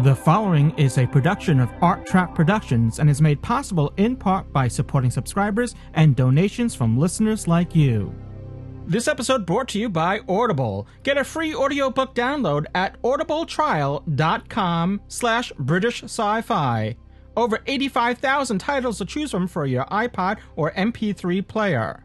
The following is a production of Art Trap Productions and is made possible in part by supporting subscribers and donations from listeners like you. This episode brought to you by Audible. Get a free audiobook download at audibletrial.com slash British Sci-Fi. Over 85,000 titles to choose from for your iPod or MP3 player.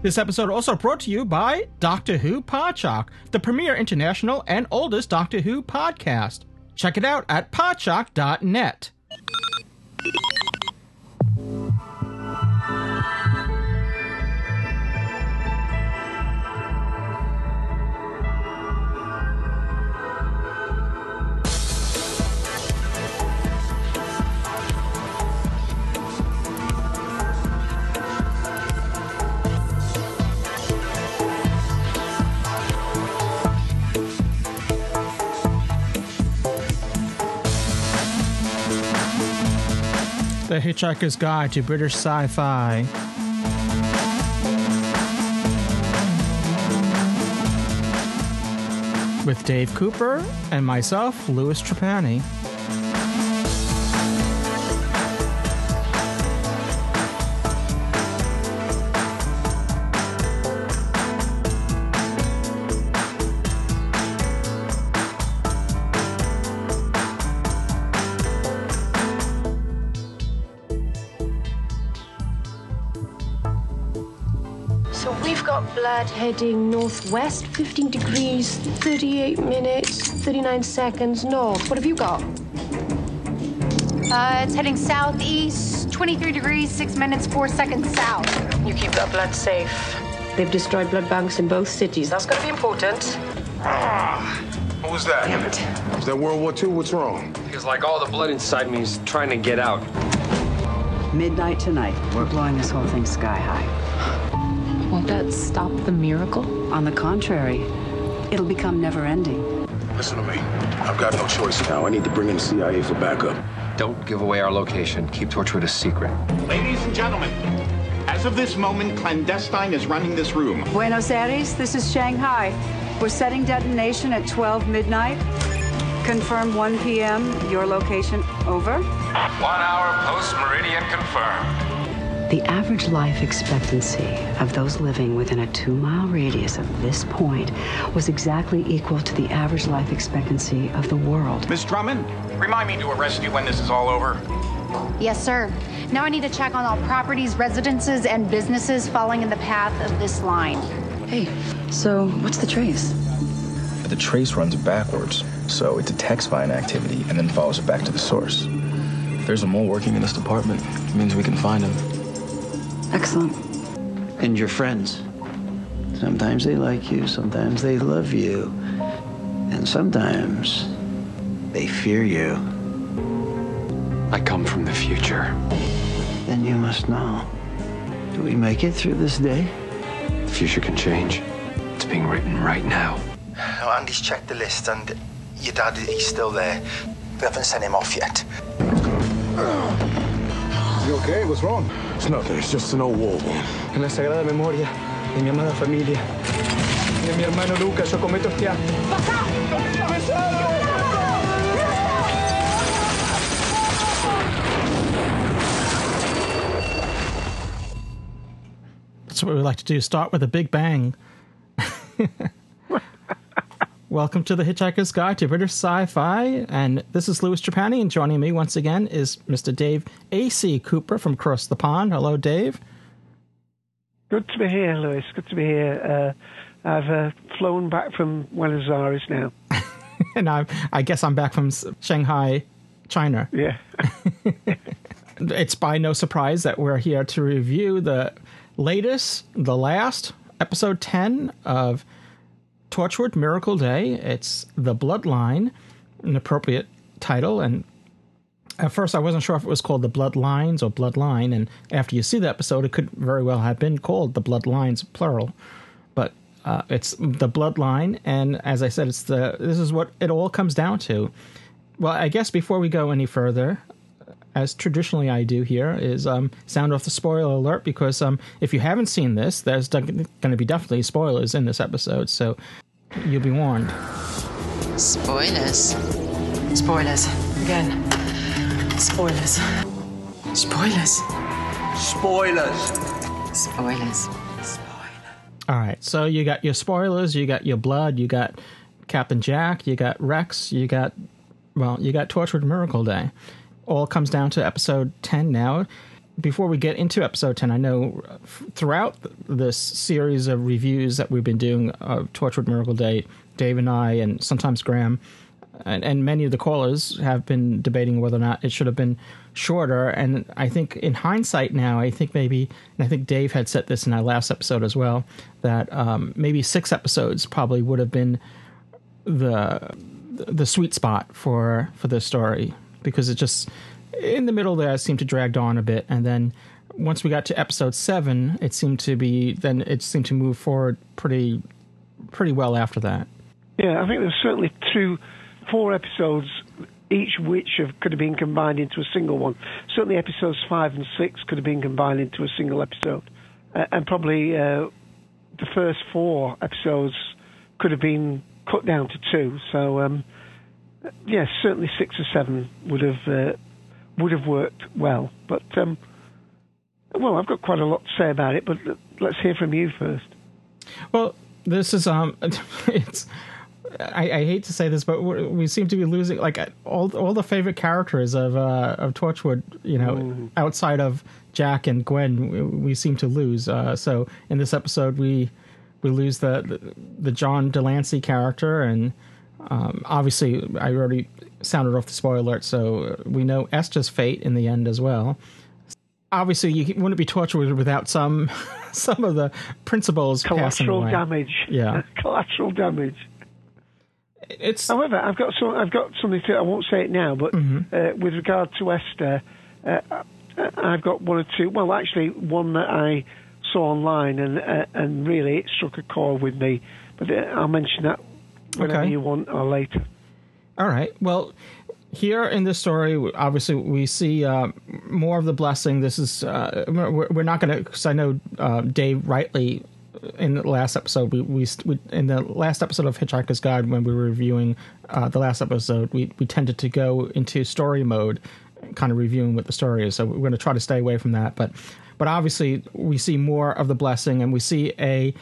This episode also brought to you by Doctor Who Podshock, the premier international and oldest Doctor Who podcast. Check it out at podshock.net. The Hitchhiker's Guide to British Sci Fi. With Dave Cooper and myself, Louis Trapani. Got heading northwest, 15 degrees, 38 minutes, 39 seconds north. What have you got? Uh, it's heading southeast, 23 degrees, 6 minutes, 4 seconds south. You keep that blood safe. They've destroyed blood banks in both cities. That's going to be important. Ah, What was that? Damn it. Is that World War II? What's wrong? Feels like all the blood inside me is trying to get out. Midnight tonight. We're blowing this whole thing sky high. Won't that stop the miracle? On the contrary, it'll become never ending. Listen to me. I've got no choice now. I need to bring in the CIA for backup. Don't give away our location. Keep Torchwood a secret. Ladies and gentlemen, as of this moment, Clandestine is running this room. Buenos Aires, this is Shanghai. We're setting detonation at 12 midnight. Confirm 1 p.m. Your location over. One hour post meridian confirmed. The average life expectancy of those living within a two mile radius of this point was exactly equal to the average life expectancy of the world. Miss Drummond, remind me to arrest you when this is all over. Yes, sir. Now I need to check on all properties, residences, and businesses falling in the path of this line. Hey, so what's the trace? The trace runs backwards, so it detects Vine activity and then follows it back to the source. If there's a mole working in this department, it means we can find him. Excellent. and your friends. Sometimes they like you, sometimes they love you, and sometimes they fear you. I come from the future. Then you must know. Do we make it through this day? The future can change. It's being written right now. Now, Andy's checked the list, and your dad, he's still there. We haven't sent him off yet. You okay? What's wrong? It's nothing. It's just an old war wound. En la sagrada memoria de mi amada familia, de mi hermano Lucas, yo cometo este acto. That's what we like to do. Start with a big bang. Welcome to the Hitchhiker's Guide to British Sci-Fi, and this is Louis Trapani, and joining me once again is Mr. Dave A.C. Cooper from Across the Pond. Hello, Dave. Good to be here, Louis. Good to be here. Uh, I've uh, flown back from Buenos Aires now. and I, I guess I'm back from Shanghai, China. Yeah. It's by no surprise that we're here to review the latest, the last episode 10 of Torchwood Miracle Day. It's The Bloodline, an appropriate title. And at first, I wasn't sure if it was called The Bloodlines or Bloodline. And after you see the episode, it could very well have been called The Bloodlines, plural. But uh, it's The Bloodline. And as I said, it's the this is what it all comes down to. Well, I guess before we go any further, as traditionally I do here, is um, sound off the spoiler alert because um, if you haven't seen this, there's going to be definitely spoilers in this episode, so you'll be warned. Spoilers. Spoilers. Again. Spoilers. Spoilers. Spoilers. Spoilers. Spoilers. All right, so you got your spoilers, you got your blood, you got Captain Jack, you got Rex, you got well, you got Torchwood Miracle Day. All comes down to episode ten now. Before we get into episode ten, I know throughout this series of reviews that we've been doing of Torchwood Miracle Day, Dave and I, and sometimes Graham, and, and many of the callers have been debating whether or not it should have been shorter. And I think in hindsight now, I think maybe, and I think Dave had said this in our last episode as well, that um, maybe six episodes probably would have been the the sweet spot for for this story because it just in the middle there it seemed to dragged on a bit, and then once we got to episode seven, it seemed to be then it seemed to move forward pretty pretty well after that. Yeah, I think there's certainly two, four episodes, each which have, could have been combined into a single one. Certainly, episodes five and six could have been combined into a single episode, uh, and probably uh, the first four episodes could have been cut down to two. So, um, yes, certainly six or seven would have uh, would have worked well. But um, well, I've got quite a lot to say about it, but let's hear from you first. Well, this is um, it's. I, I hate to say this, but we seem to be losing like all all the favorite characters of uh, of Torchwood. You know, mm. outside of Jack and Gwen, we, we seem to lose. Uh, so in this episode, we we lose the the, the John de Lancie character, and um, obviously, I already sounded off the spoiler alert, so we know Esther's fate in the end as well. Obviously, you wouldn't be Torchwood without some some of the principles collateral damage. Yeah, collateral damage. It's however, I've got some, I've got something to. I won't say it now, but mm-hmm. uh, with regard to Esther, uh, I've got one or two. Well, actually, one that I saw online, and uh, and really it struck a chord with me. But uh, I'll mention that whenever Okay. you want or later. All right. Well, here in this story, obviously we see uh, more of the blessing. This is uh, we're, not going to because I know uh, Dave rightly in the last episode we, we we in the last episode of Hitchhiker's Guide when we were reviewing uh, the last episode we we tended to go into story mode, kind of reviewing what the story is. So we're going to try to stay away from that, but. But obviously, we see more of the blessing, and we see a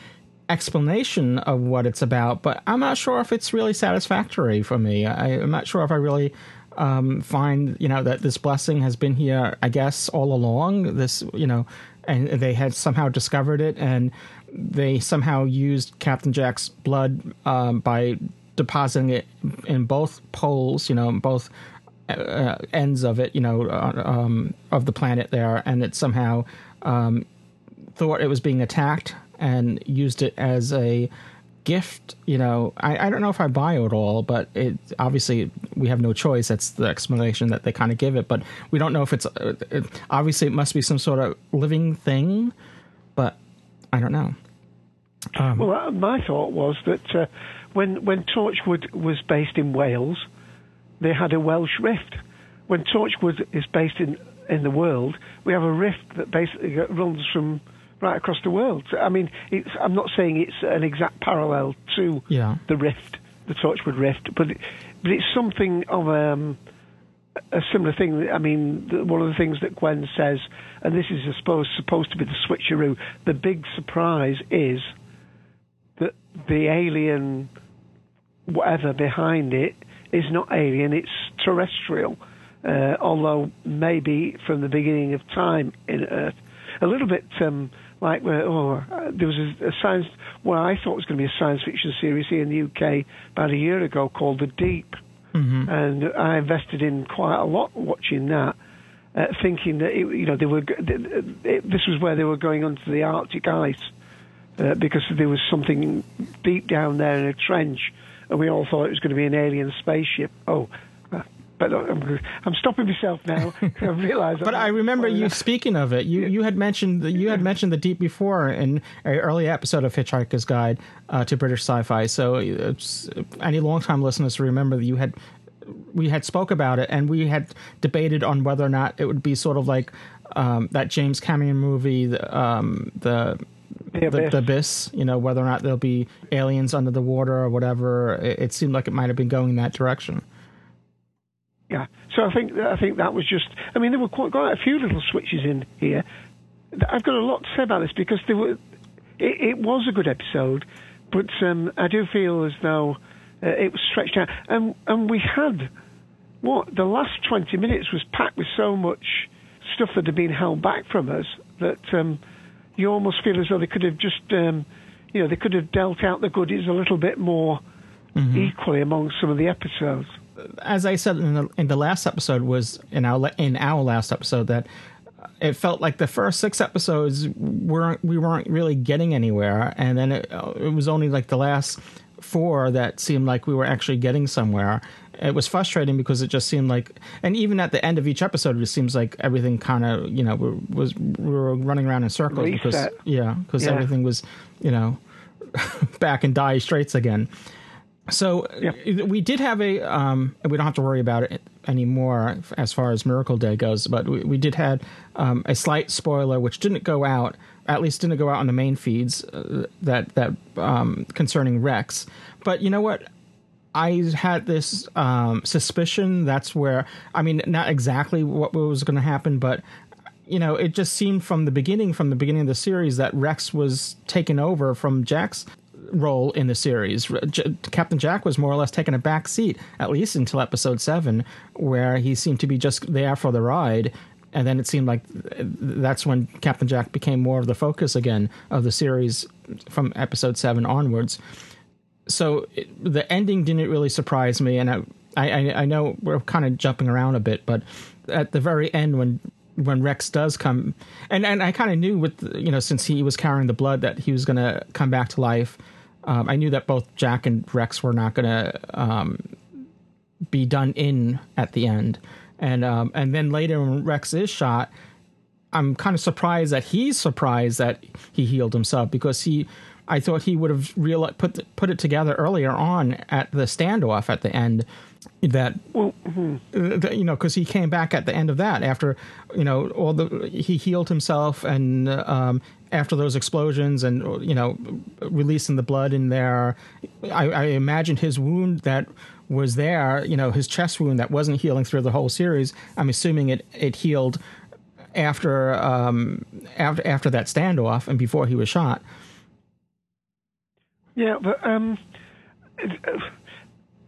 explanation of what it's about, but I'm not sure if it's really satisfactory for me. I, I'm not sure if I really um, find, you know, that this blessing has been here, I guess, all along. This, you know, and they had somehow discovered it, and they somehow used Captain Jack's blood um, by depositing it in both poles, you know, both uh, ends of it, you know, uh, um, of the planet there, and it somehow um, thought it was being attacked and used it as a gift. You know, I, I don't know if I buy it all, but it obviously we have no choice. That's the explanation that they kind of give it, but we don't know if it's uh, it, obviously it must be some sort of living thing, but I don't know. Um, well, uh, my thought was that uh, when when Torchwood was based in Wales, they had a Welsh rift. When Torchwood is based in in the world, we have a rift that basically runs from right across the world. I mean, it's, I'm not saying it's an exact parallel to yeah. the rift, the Torchwood rift, but it, but it's something of um, a similar thing. I mean, one of the things that Gwen says, and this is, I suppose, supposed to be the switcheroo. The big surprise is that the alien, whatever behind it, is not alien; it's terrestrial. Uh, although maybe from the beginning of time in Earth, a little bit um, like where oh, there was a, a science what I thought was going to be a science fiction series here in the UK about a year ago called The Deep, mm-hmm. and I invested in quite a lot watching that, uh, thinking that it, you know they were it, this was where they were going onto the Arctic ice uh, because there was something deep down there in a trench, and we all thought it was going to be an alien spaceship. Oh, but I'm, I'm stopping myself now. I realize. but I remember you speaking of it. You you had mentioned the, you had mentioned the deep before in an early episode of Hitchhiker's Guide uh, to British Sci-Fi. So any longtime listeners remember that you had we had spoke about it and we had debated on whether or not it would be sort of like um, that James Cameron movie, the um, the the abyss. The, the abyss. You know whether or not there'll be aliens under the water or whatever. It, it seemed like it might have been going that direction. Yeah. So I think I think that was just. I mean, there were quite, quite a few little switches in here. I've got a lot to say about this because there were. It, it was a good episode, but um, I do feel as though uh, it was stretched out, and and we had what the last twenty minutes was packed with so much stuff that had been held back from us that um, you almost feel as though they could have just, um, you know, they could have dealt out the goodies a little bit more equally among some of the episodes. As I said in the, in the last episode was in our in our last episode that it felt like the first six episodes weren't we weren't really getting anywhere, and then it, uh, it was only like the last four that seemed like we were actually getting somewhere. It was frustrating because it just seemed like, and even at the end of each episode, it seems like everything kind of you know was we were running around in circles because yeah because Yeah. everything was you know back in dire straits again. So we did have a, um, we don't have to worry about it anymore as far as Miracle Day goes, but we, we did had um, a slight spoiler which didn't go out, at least didn't go out on the main feeds uh, that that um, concerning Rex. But you know what? I had this um, suspicion that's where I mean, not exactly what was going to happen, but you know, it just seemed from the beginning, from the beginning of the series, that Rex was taken over from Jack's role in the series. J- Captain Jack was more or less taking a back seat, at least until episode seven, where he seemed to be just there for the ride. And then it seemed like th- that's when Captain Jack became more of the focus again of the series from episode seven onwards. So it, the ending didn't really surprise me, and I, I, I know we're kind of jumping around a bit, but at the very end when when Rex does come, and and I kind of knew with you know since he was carrying the blood that he was going to come back to life. Um, I knew that both Jack and Rex were not going to um, be done in at the end, and um, and then later when Rex is shot, I'm kind of surprised that he's surprised that he healed himself because he. I thought he would have real put put it together earlier on at the standoff at the end that Well, mhm. uh, you know because he came back at the end of that after you know all the he healed himself and um, after those explosions and you know releasing the blood in there I, I imagine his wound that was there you know his chest wound that wasn't healing through the whole series i'm assuming it it healed after um after after that standoff and before he was shot Yeah, but um,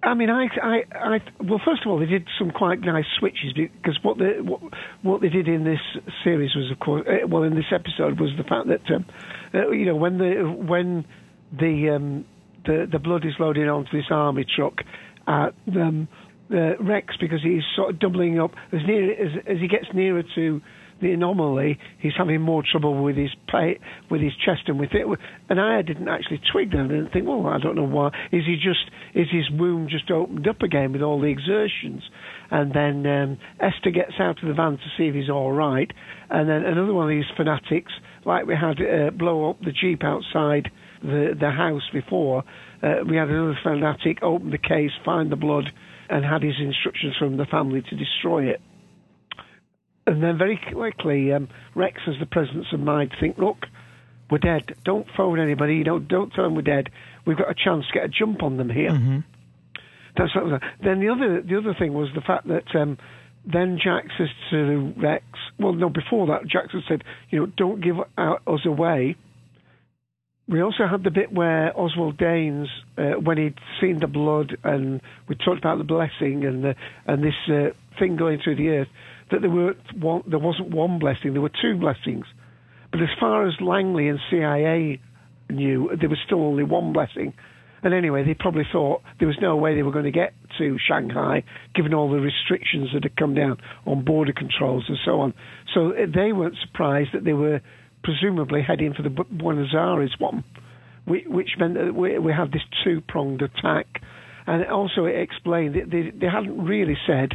I mean, I, I, I, well, first of all, they did some quite nice switches because what they what, what they did in this series was, of course, uh, well, in this episode was the fact that um, uh, you know when the when the um, the the blood is loaded onto this army truck at um, uh, Rex because he's sort of doubling up as near as, as he gets nearer to the anomaly, he's having more trouble with his plate, with his chest, and with it. And I didn't actually twig that. I didn't think, well, I don't know why. Is he just is his wound just opened up again with all the exertions? And then um, Esther gets out of the van to see if he's all right. And then another one of these fanatics, like we had uh, blow up the jeep outside the the house before. Uh, we had another fanatic open the case, find the blood, and had his instructions from the family to destroy it. And then very quickly, um, Rex has the presence of mind to think, look, we're dead. Don't phone anybody. Don't don't tell them we're dead. We've got a chance to get a jump on them here. That's what, then the other the other thing was the fact that um, then Jack says to Rex, well, no, before that, Jackson said, you know, don't give us away. We also had the bit where Oswald Danes, uh, when he'd seen the blood and we talked about the blessing and the, and this uh, thing going through the earth, that there were one, there wasn't one blessing, there were two blessings. But as far as Langley and CIA knew, there was still only one blessing. And anyway, they probably thought there was no way they were going to get to Shanghai, given all the restrictions that had come down on border controls and so on. So uh, they weren't surprised that they were presumably heading for the Buenos Aires one, which meant that we, had this two-pronged attack. And also it explained that they hadn't really said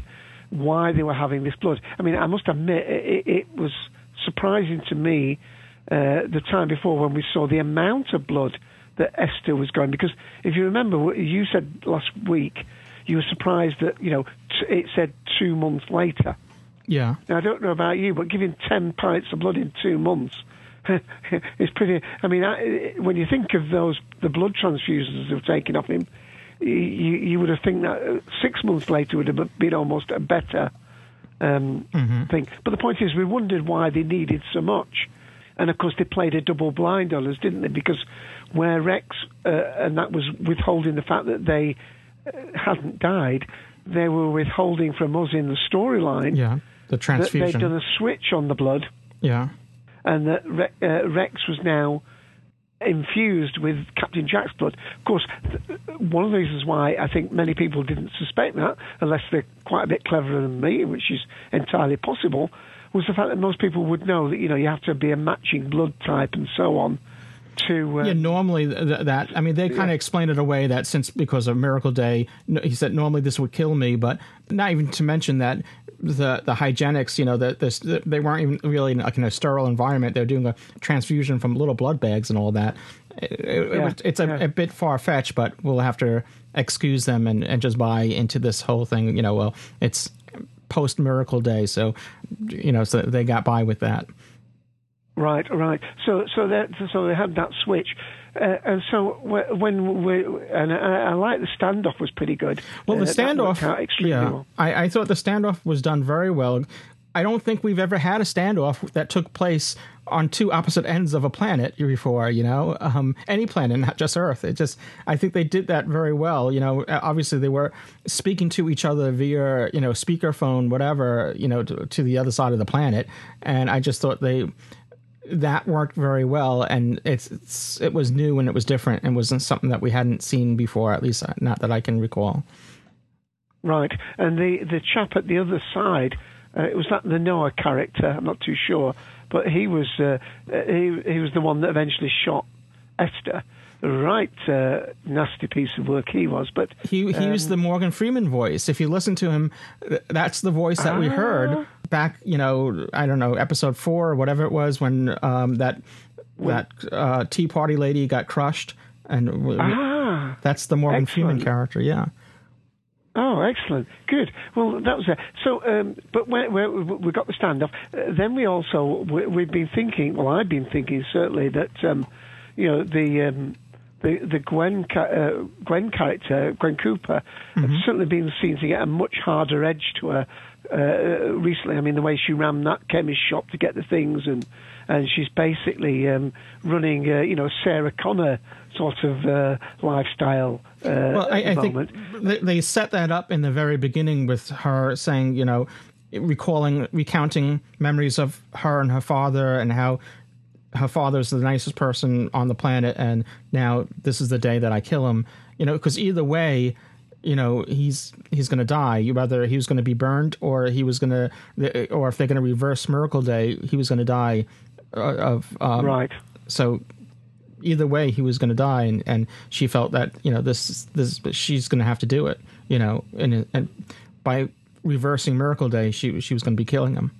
why they were having this blood. I mean, I must admit, it, it was surprising to me uh, the time before when we saw the amount of blood that Esther was going. Because if you remember what you said last week, you were surprised that you know t- it said two months later. yeah Now I don't know about you, but giving ten pints of blood in two months is pretty. I mean, I, when you think of those the blood transfusions they've taken off him, you, you would have think that uh, six months later would have been almost a better um, Mm-hmm. thing. But the point is, we wondered why they needed so much. And of course, they played a double blind on us, didn't they? Because where Rex, uh, and that was withholding the fact that they uh, hadn't died, they were withholding from us in the storyline Yeah, the that transfusion. they'd done a switch on the blood, yeah. and that Re- uh, Rex was now infused with Captain Jack's blood. Of course, th- one of the reasons why I think many people didn't suspect that, unless they're quite a bit cleverer than me, which is entirely possible, was the fact that most people would know that you know you have to be a matching blood type and so on. To uh, yeah, normally th- that I mean they kind of explain it away that since because of Miracle Day, no- he said normally this would kill me, but not even to mention that the the hygienics, you know, that this they weren't even really like in a sterile environment. They're doing a transfusion from little blood bags and all that. It, it- it Yeah, was- it's a, a bit far fetched, but we'll have to excuse them and, and just buy into this whole thing. You know, well, it's post Miracle Day, so you know, so they got by with that. Right, right. So, so that, so they had that switch, uh, and so when we, and I, I like the standoff was pretty good. Well, the Uh, standoff, yeah, well. I, I thought the standoff was done very well. I don't think we've ever had a standoff that took place on two opposite ends of a planet before. You know, um, any planet, not just Earth. It just, I think they did that very well. You know, obviously they were speaking to each other via, you know, speakerphone, whatever, you know, to, to the other side of the planet, and I just thought they that worked very well and it's, it's it was new and it was different and wasn't something that we hadn't seen before at least not that i can recall Right, and the the chap at the other side, uh, it was that the Noah character. I'm not too sure, but he was uh, uh, he he was the one that eventually shot Esther. Right, uh, nasty piece of work he was. But he he used the um, Morgan Freeman voice. If you listen to him, that's the voice that we Ah. heard back. You know, I don't know, episode four or whatever it was when um, that that uh, Tea Party lady got crushed, and w- w- Ah, that's the Morgan Freeman character. Yeah. Oh, excellent. Good. Well, that was it. So, um, but when, when we got the standoff, uh, then we also, we, we've been thinking, well, I've been thinking certainly that, um, you know, the, um, the, the Gwen, uh, Gwen character, Gwen Cooper, has certainly been seen to get a much harder edge to her uh, recently. I mean, the way she ran that chemist shop to get the things, and and she's basically um, running, uh, you know, Sarah Connor sort of uh, lifestyle uh, well, I, I think they set that up in the very beginning with her saying, you know, recalling, recounting memories of her and her father and how her father's the nicest person on the planet, and now this is the day that I kill him. You know, because either way, you know, he's he's going to die. Whether he was going to be burned or he was going to, or if they're going to reverse Miracle Day, he was going to die uh, of um, Right. So either way, he was going to die, and, and she felt that you know this this she's going to have to do it. You know, and and by reversing Miracle Day, she she was going to be killing him.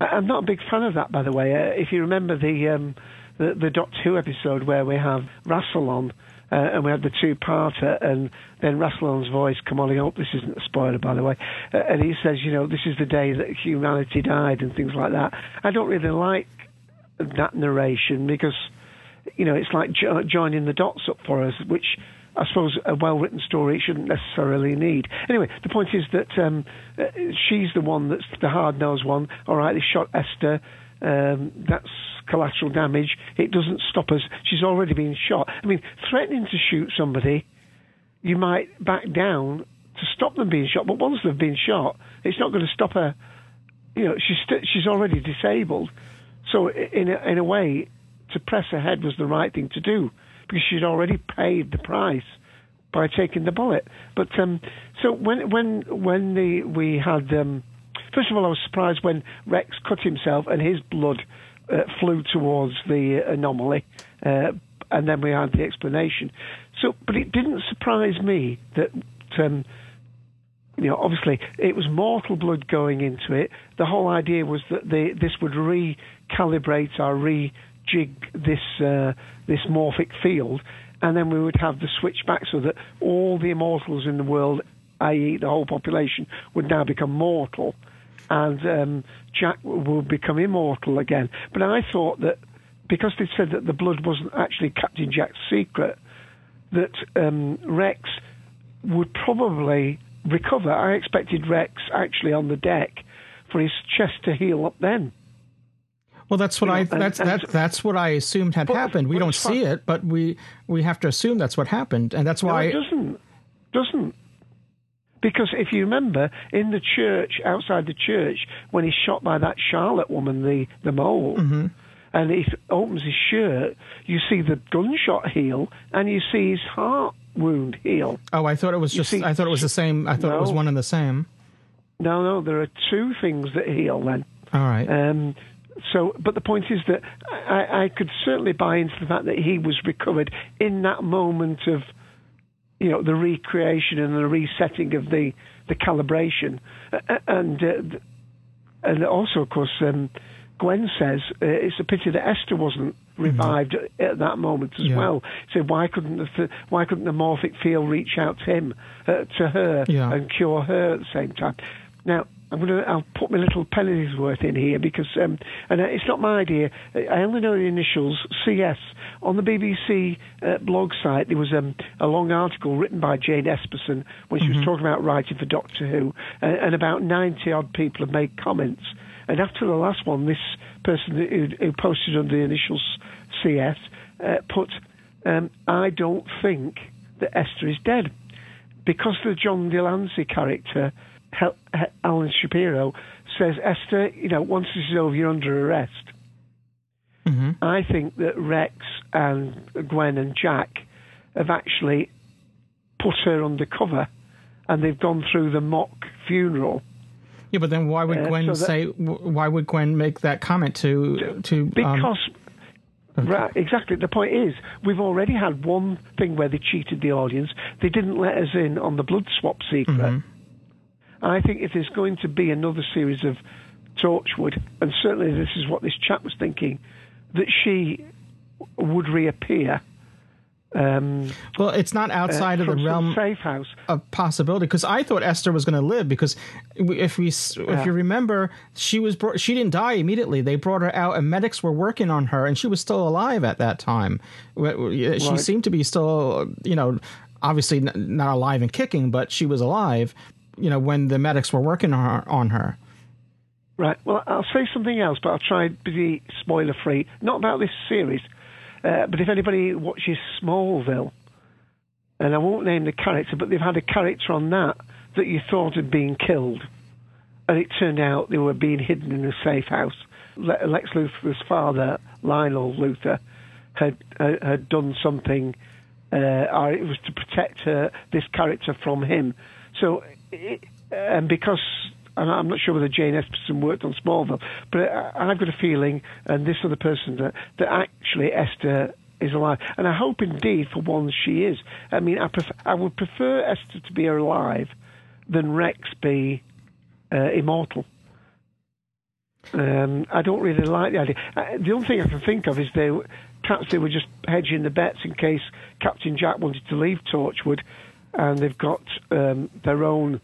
I'm not a big fan of that, by the way. Uh, if you remember the um, the, the Doctor episode where we have Russell on, uh, and we had the two-parter, and then Rassilon's voice come on. I hope this isn't a spoiler, by the way. Uh, and he says, you know, this is the day that humanity died, and things like that. I don't really like that narration because, you know, it's like jo- joining the dots up for us, which I suppose a well-written story shouldn't necessarily need. Anyway, the point is that um, uh, she's the one that's the hard-nosed one. All right, they shot Esther. Um, that's collateral damage. It doesn't stop us. She's already been shot. I mean, threatening to shoot somebody, you might back down to stop them being shot. But once they've been shot, it's not going to stop her. You know, she's st- she's already disabled. So in a, in a way, to press ahead was the right thing to do because she'd already paid the price by taking the bullet. But um, so when when when the we had um, first of all, I was surprised when Rex cut himself and his blood uh, flew towards the anomaly, uh, and then we had the explanation. So, but it didn't surprise me that. Um, you know, obviously it was mortal blood going into it. The whole idea was that they, this would recalibrate or rejig this uh, this morphic field, and then we would have the switch back so that all the immortals in the world, i.e., the whole population, would now become mortal, and um, Jack would become immortal again. But I thought that because they said that the blood wasn't actually Captain Jack's secret, that um, Rex would probably recover. I expected Rex actually on the deck for his chest to heal up then. Well, that's what You I know, and- that's and- that, that's what I assumed had happened. We don't see it, but we we have to assume that's what happened, and that's No, why it doesn't. Doesn't. Because if you remember, in the church, outside the church, when he's shot by that Charlotte woman, the, the mole, Mm-hmm. and he opens his shirt, you see the gunshot heal, and you see his heart wound heal. Oh, I thought it was You just. see- I thought it was the same. I thought it was one and the same. No, no, there are two things that heal then. All right. Um, so, but the point is that I, I could certainly buy into the fact that he was recovered in that moment of, you know, the recreation and the resetting of the the calibration, and uh, and also, of course, um, Gwen says uh, it's a pity that Esther wasn't revived at that moment as Yeah. well. So why couldn't the th- why couldn't the morphic field reach out to him, uh, to her, Yeah. and cure her at the same time? Now I'm gonna I'll put my little penny's worth in here because um, and uh, it's not my idea. I only know the initials CS on the BBC uh, blog site. There was um, a long article written by Jane Espenson when she was talking about writing for Doctor Who, uh, and about ninety odd people have made comments. And after the last one, this person who, who posted under the initials CS uh, put, um, "I don't think that Esther is dead." because the John de Lancie character, Hel- Allen Shapiro, says, Esther, you know, once this is over, you're under arrest. Mm-hmm. I think that Rex and Gwen and Jack have actually put her under cover and they've gone through the mock funeral. Yeah, but then why would Uh, Gwen so that- say? Why would Gwen make that comment to to? um, Because, right, exactly. The point is, we've already had one thing where they cheated the audience. They didn't let us in on the blood swap secret. Mhm. I think if there's going to be another series of Torchwood, and certainly this is what this chap was thinking, that she would reappear. Um, well, it's not outside uh, of the realm safe house. of possibility because I thought Esther was going to live because if we if Yeah. you remember she was brought, she didn't die immediately they brought her out and medics were working on her and she was still alive at that time she Right. seemed to be still you know obviously not alive and kicking but she was alive you know when the medics were working on her, on her Right. Well, I'll say something else, but I'll try to be spoiler free. Not about this series, uh, but if anybody watches Smallville, and I won't name the character, but they've had a character on that that you thought had been killed, and it turned out they were being hidden in a safe house. Le- Lex Luthor's father, Lionel Luthor, had uh, had done something, uh, or it was to protect her, this character from him. So, and because and I'm not sure whether Jane Espenson worked on Smallville, but I, I've got a feeling, and this other person, that, that actually Esther is alive. And I hope indeed for once she is. I mean, I, pref- I would prefer Esther to be alive than Rex be uh, immortal. Um, I don't really like the idea. Uh, the only thing I can think of is they perhaps they were just hedging the bets in case Captain Jack wanted to leave Torchwood, and they've got um, their own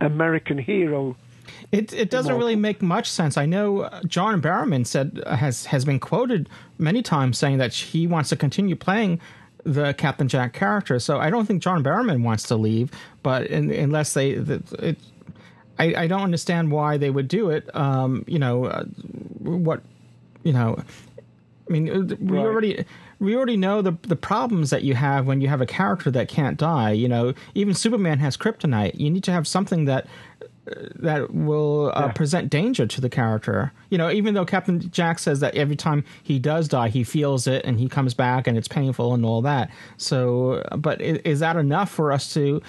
American hero. It it doesn't really make much sense. I know uh, John Barrowman said uh, has has been quoted many times saying that he wants to continue playing the Captain Jack character. So I don't think John Barrowman wants to leave, but in, unless they the, it, I I don't understand why they would do it. Um, you know uh, what you know. I mean, uh, we Right. already we already know the the problems that you have when you have a character that can't die. You know, even Superman has kryptonite. You need to have something that uh, that will uh, present danger to the character. You know, even though Captain Jack says that every time he does die, he feels it and he comes back and it's painful and all that. So, but is, is that enough for us to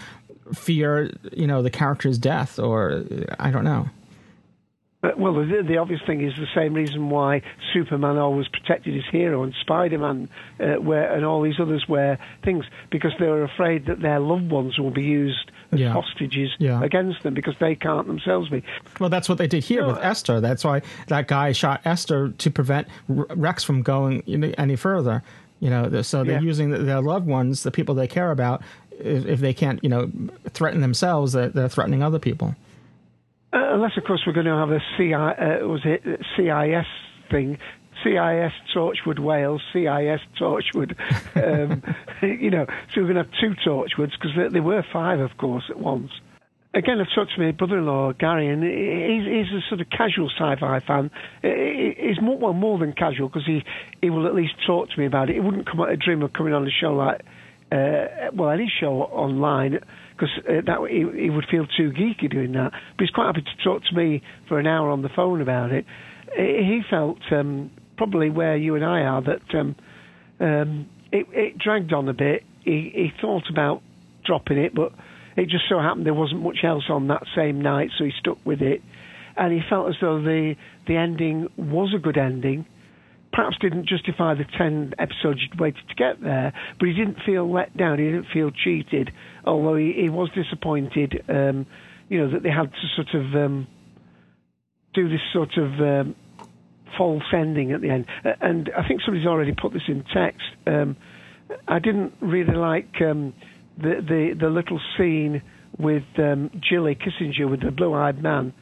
fear? You know, the character's death, or I don't know. Well, the, the obvious thing is the same reason why Superman always protected his hero and Spider-Man uh, where, and all these others were things because they were afraid that their loved ones will be used as Yeah. hostages Yeah. against them because they can't themselves be. Well, that's what they did here with Esther. That's why that guy shot Esther to prevent Rex from going any further. You know, so they're Yeah. using their loved ones, the people they care about. If, if they can't, you know, threaten themselves, they're, they're threatening other people. Uh, unless, of course, we're going to have a CI, uh, was it CIS thing, CIS Torchwood Wales, CIS Torchwood. Um, you know, so we're going to have two Torchwoods because there, there were five, of course, at once. Again, I've talked to my brother-in-law Gary, and he's, he's a sort of casual sci-fi fan. He's more, well more than casual because he he will at least talk to me about it. He wouldn't come out a dream of coming on a show like uh, well any show online because uh, that he, he would feel too geeky doing that. But he's quite happy to talk to me for an hour on the phone about it. He felt um, probably where you and I are that um, um, it, it dragged on a bit. He, he thought about dropping it, but it just so happened there wasn't much else on that same night, so he stuck with it. And he felt as though the the ending was a good ending. Perhaps didn't justify the ten episodes you'd waited to get there, but he didn't feel let down. He didn't feel cheated, although he, he was disappointed. Um, you know that they had to sort of um, do this sort of um, false ending at the end. And I think somebody's already put this in text. Um, I didn't really like um, the, the the little scene with um, Jilly Kitzinger with the blue-eyed man,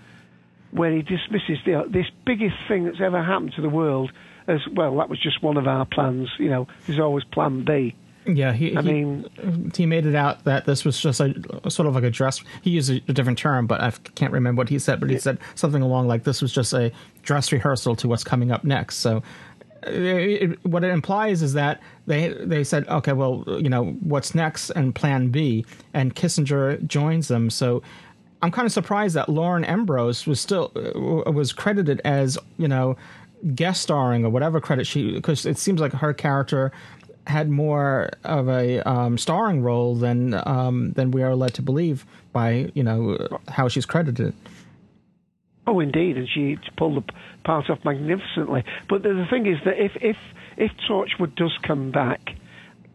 where he dismisses the, this biggest thing that's ever happened to the world as well. That was just one of our plans. You know, there's always Plan B. Yeah, he, I he, mean, he made it out that this was just a sort of like a dress. He used a, different term, but I can't remember what he said. But he said something along like this was just a dress rehearsal to what's coming up next. So, it, it, what it implies is that they they said, okay, well, you know, what's next and Plan B, and Kitzinger joins them. So, I'm kind of surprised that Lauren Ambrose was still uh, was credited as you know guest starring or whatever credit she because it seems like her character had more of a um, starring role than um, than we are led to believe by you know how she's credited. Oh, indeed, and she pulled the part off magnificently. But the, the thing is that if if if Torchwood does come back,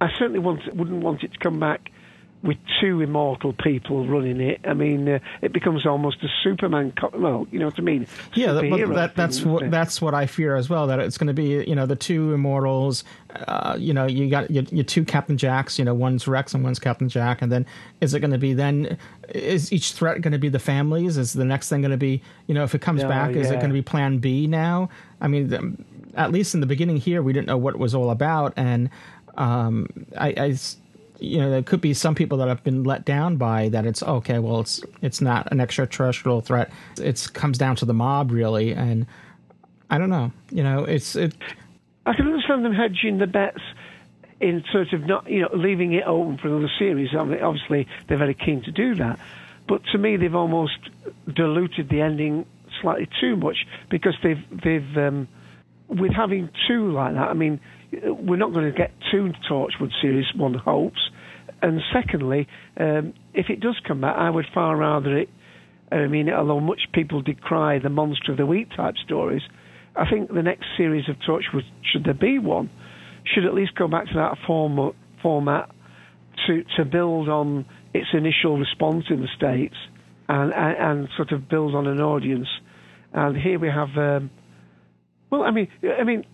I certainly want, wouldn't want it to come back with two immortal people running it. I mean, uh, it becomes almost a Superman. Co- well, you know what I mean? Yeah, that, that, that's thing, what it? that's what I fear as well. That it's going to be you know the two immortals. Uh, you know, you got your, your two Captain Jacks. You know, one's Rex and one's Captain Jack. And then is it going to be then? Is each threat going to be the families? Is the next thing going to be you know if it comes Yeah, back? Is it going to be Plan B now? I mean, the, at least in the beginning here, we didn't know what it was all about, and um, I. I you know, there could be some people that have been let down by that. It's okay. Well, it's it's not an extraterrestrial threat. It comes down to the mob, really, and I don't know. You know, it's it. I can understand them hedging the bets in sort of not, you know, leaving it open for another series. I mean, obviously, they're very keen to do that. But to me, they've almost diluted the ending slightly too much because they've they've um, with having two like that. I mean, we're not going to get two Torchwood series. One hopes, and secondly, um, if it does come back, I would far rather it. I mean, although much people decry the monster of the week type stories, I think the next series of Torchwood, should there be one, should at least go back to that form, format to to build on its initial response in the states and and, and sort of build on an audience. And here we have. Um, well, I mean, I mean.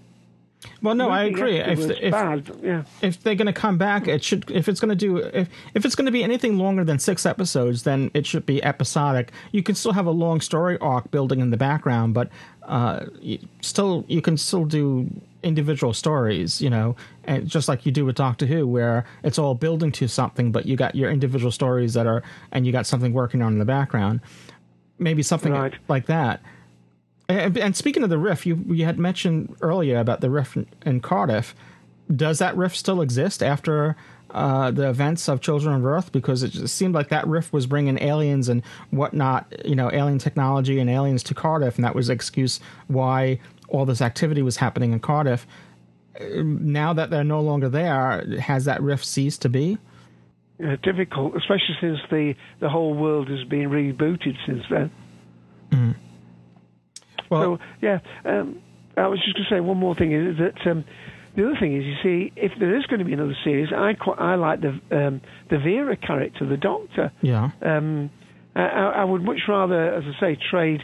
Well, no, I agree. If, afterwards, if, bad, yeah. if they're going to come back, it should. If it's going to do, if if it's going to be anything longer than six episodes, then it should be episodic. You can still have a long story arc building in the background, but uh, you, still you can still do individual stories. You know, and just like you do with Doctor Who, where it's all building to something, but you got your individual stories that are, and you got something working on in the background. Maybe something like that. And, and speaking of the rift, you you had mentioned earlier about the rift in, in Cardiff. Does that rift still exist after uh, the events of Children of Earth? Because it seemed like that rift was bringing aliens and whatnot, you know, alien technology and aliens to Cardiff, and that was the excuse why all this activity was happening in Cardiff. Now that they're no longer there, has that rift ceased to be? uh, difficult, especially since the, the whole world has been rebooted since then. Well, so yeah, um, I was just going to say one more thing is that um, the other thing is you see if there is going to be another series, I quite, I like the um, the Vera character, the Doctor. Yeah. Um, I, I would much rather, as I say, trade.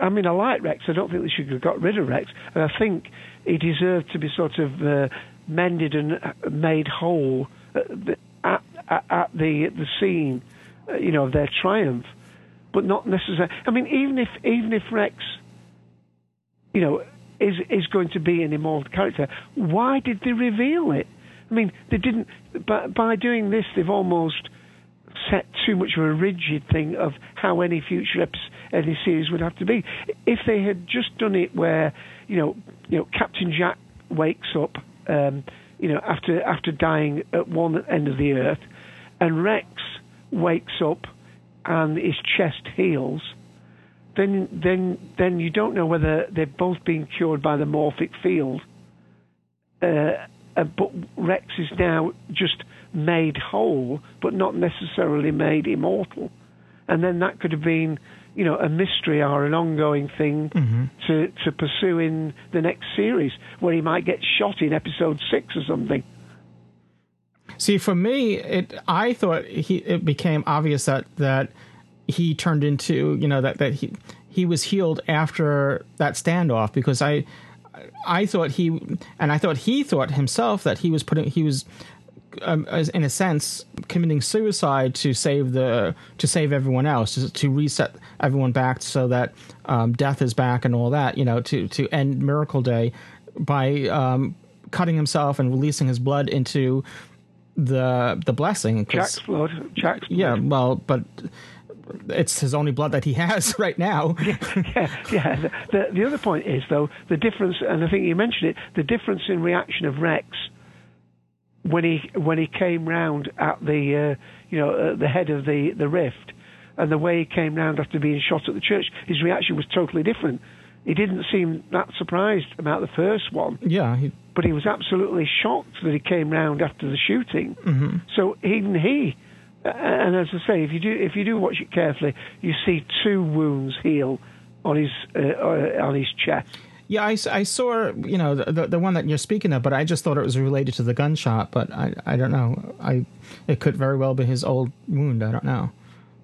I mean, I like Rex. I don't think they should have got rid of Rex, and I think he deserved to be sort of uh, mended and uh, made whole at the, at, at, at the the scene, uh, you know, of their triumph, but not necessarily. I mean, even if even if Rex, you know, is is going to be an immortal character. Why did they reveal it? I mean, they didn't. But by doing this, they've almost set too much of a rigid thing of how any future episode, any series would have to be. If they had just done it where, you know, you know, Captain Jack wakes up, um, you know, after after dying at one end of the earth, and Rex wakes up and his chest heals, then then then you don't know whether they've both been cured by the morphic field. Uh, uh, but Rex is now just made whole, but not necessarily made immortal. And then that could have been, you know, a mystery or an ongoing thing Mm-hmm. to, to pursue in the next series, where he might get shot in episode six or something. See, for me, it I thought he it became obvious that that he turned into you know that that he he was healed after that standoff because I I thought he and I thought he thought himself that he was putting he was um, in a sense committing suicide to save the to save everyone else to, to reset everyone back so that um, death is back and all that you know to to end Miracle Day by um, cutting himself and releasing his blood into the the blessing Jack's blood. Jack's blood. yeah well but it's his only blood that he has right now yeah, yeah. The, the, the other point is though the difference, and I think you mentioned it, the difference in reaction of Rex when he when he came round at the uh, you know at the head of the the rift, and the way he came round after being shot at the church, his reaction was totally different. He didn't seem that surprised about the first one, yeah he, but he was absolutely shocked that he came round after the shooting. mhm. So even he, and as I say, if you do if you do watch it carefully, you see two wounds heal on his uh, uh, on his chest. Yeah, I saw you know the, the the one that you're speaking of, but I just thought it was related to the gunshot. But I I don't know. I it could very well be his old wound. I don't know.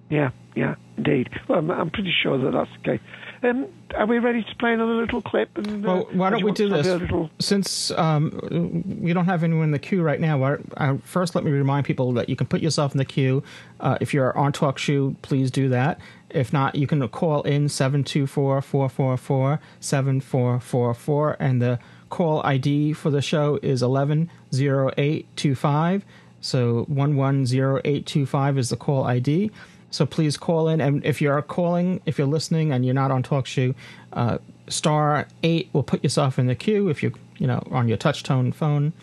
Yeah, yeah, indeed. Well, I'm, I'm pretty sure that that's the case. Um, are we ready to play another little clip? And, uh, Well, why don't we do this? little- Since um, we don't have anyone in the queue right now, why, uh, first let me remind people that you can put yourself in the queue. Uh, if you're on TalkShoe, please do that. If not, you can call in 724 444 7444, and the call ID for the show is 110825. So 110825 is the call ID. So please call in, and if you're calling, if you're listening and you're not on TalkShoe, uh, star eight will put yourself in the queue if you you know on your touch tone phone,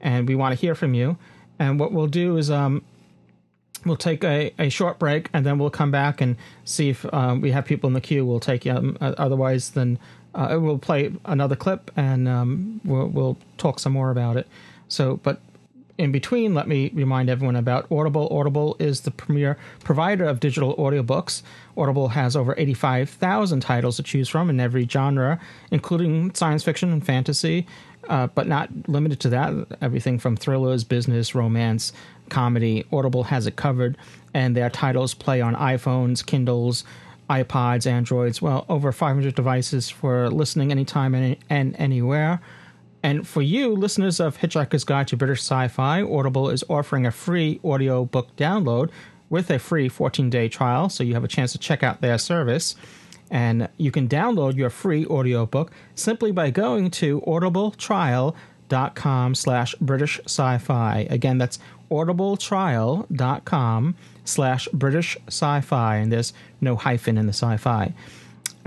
and we want to hear from you. And what we'll do is um, we'll take a, a short break, and then we'll come back and see if um, we have people in the queue. We'll take um, otherwise then uh, we'll play another clip, and um, we'll we'll talk some more about it. So, but in between, let me remind everyone about Audible. Audible is the premier provider of digital audiobooks. Audible has over 85,000 titles to choose from in every genre, including science fiction and fantasy, uh, but not limited to that. Everything from thrillers, business, romance, comedy. Audible has it covered, and their titles play on iPhones, Kindles, iPods, Androids, well, over 500 devices for listening anytime and, and anywhere. And for you, listeners of Hitchhiker's Guide to British Sci-Fi, Audible is offering a free audiobook download with a free 14-day trial, so you have a chance to check out their service. And you can download your free audiobook simply by going to audibletrial.com slash British Sci-Fi. Again, that's audibletrial.com slash British Sci-Fi, and there's no hyphen in the sci-fi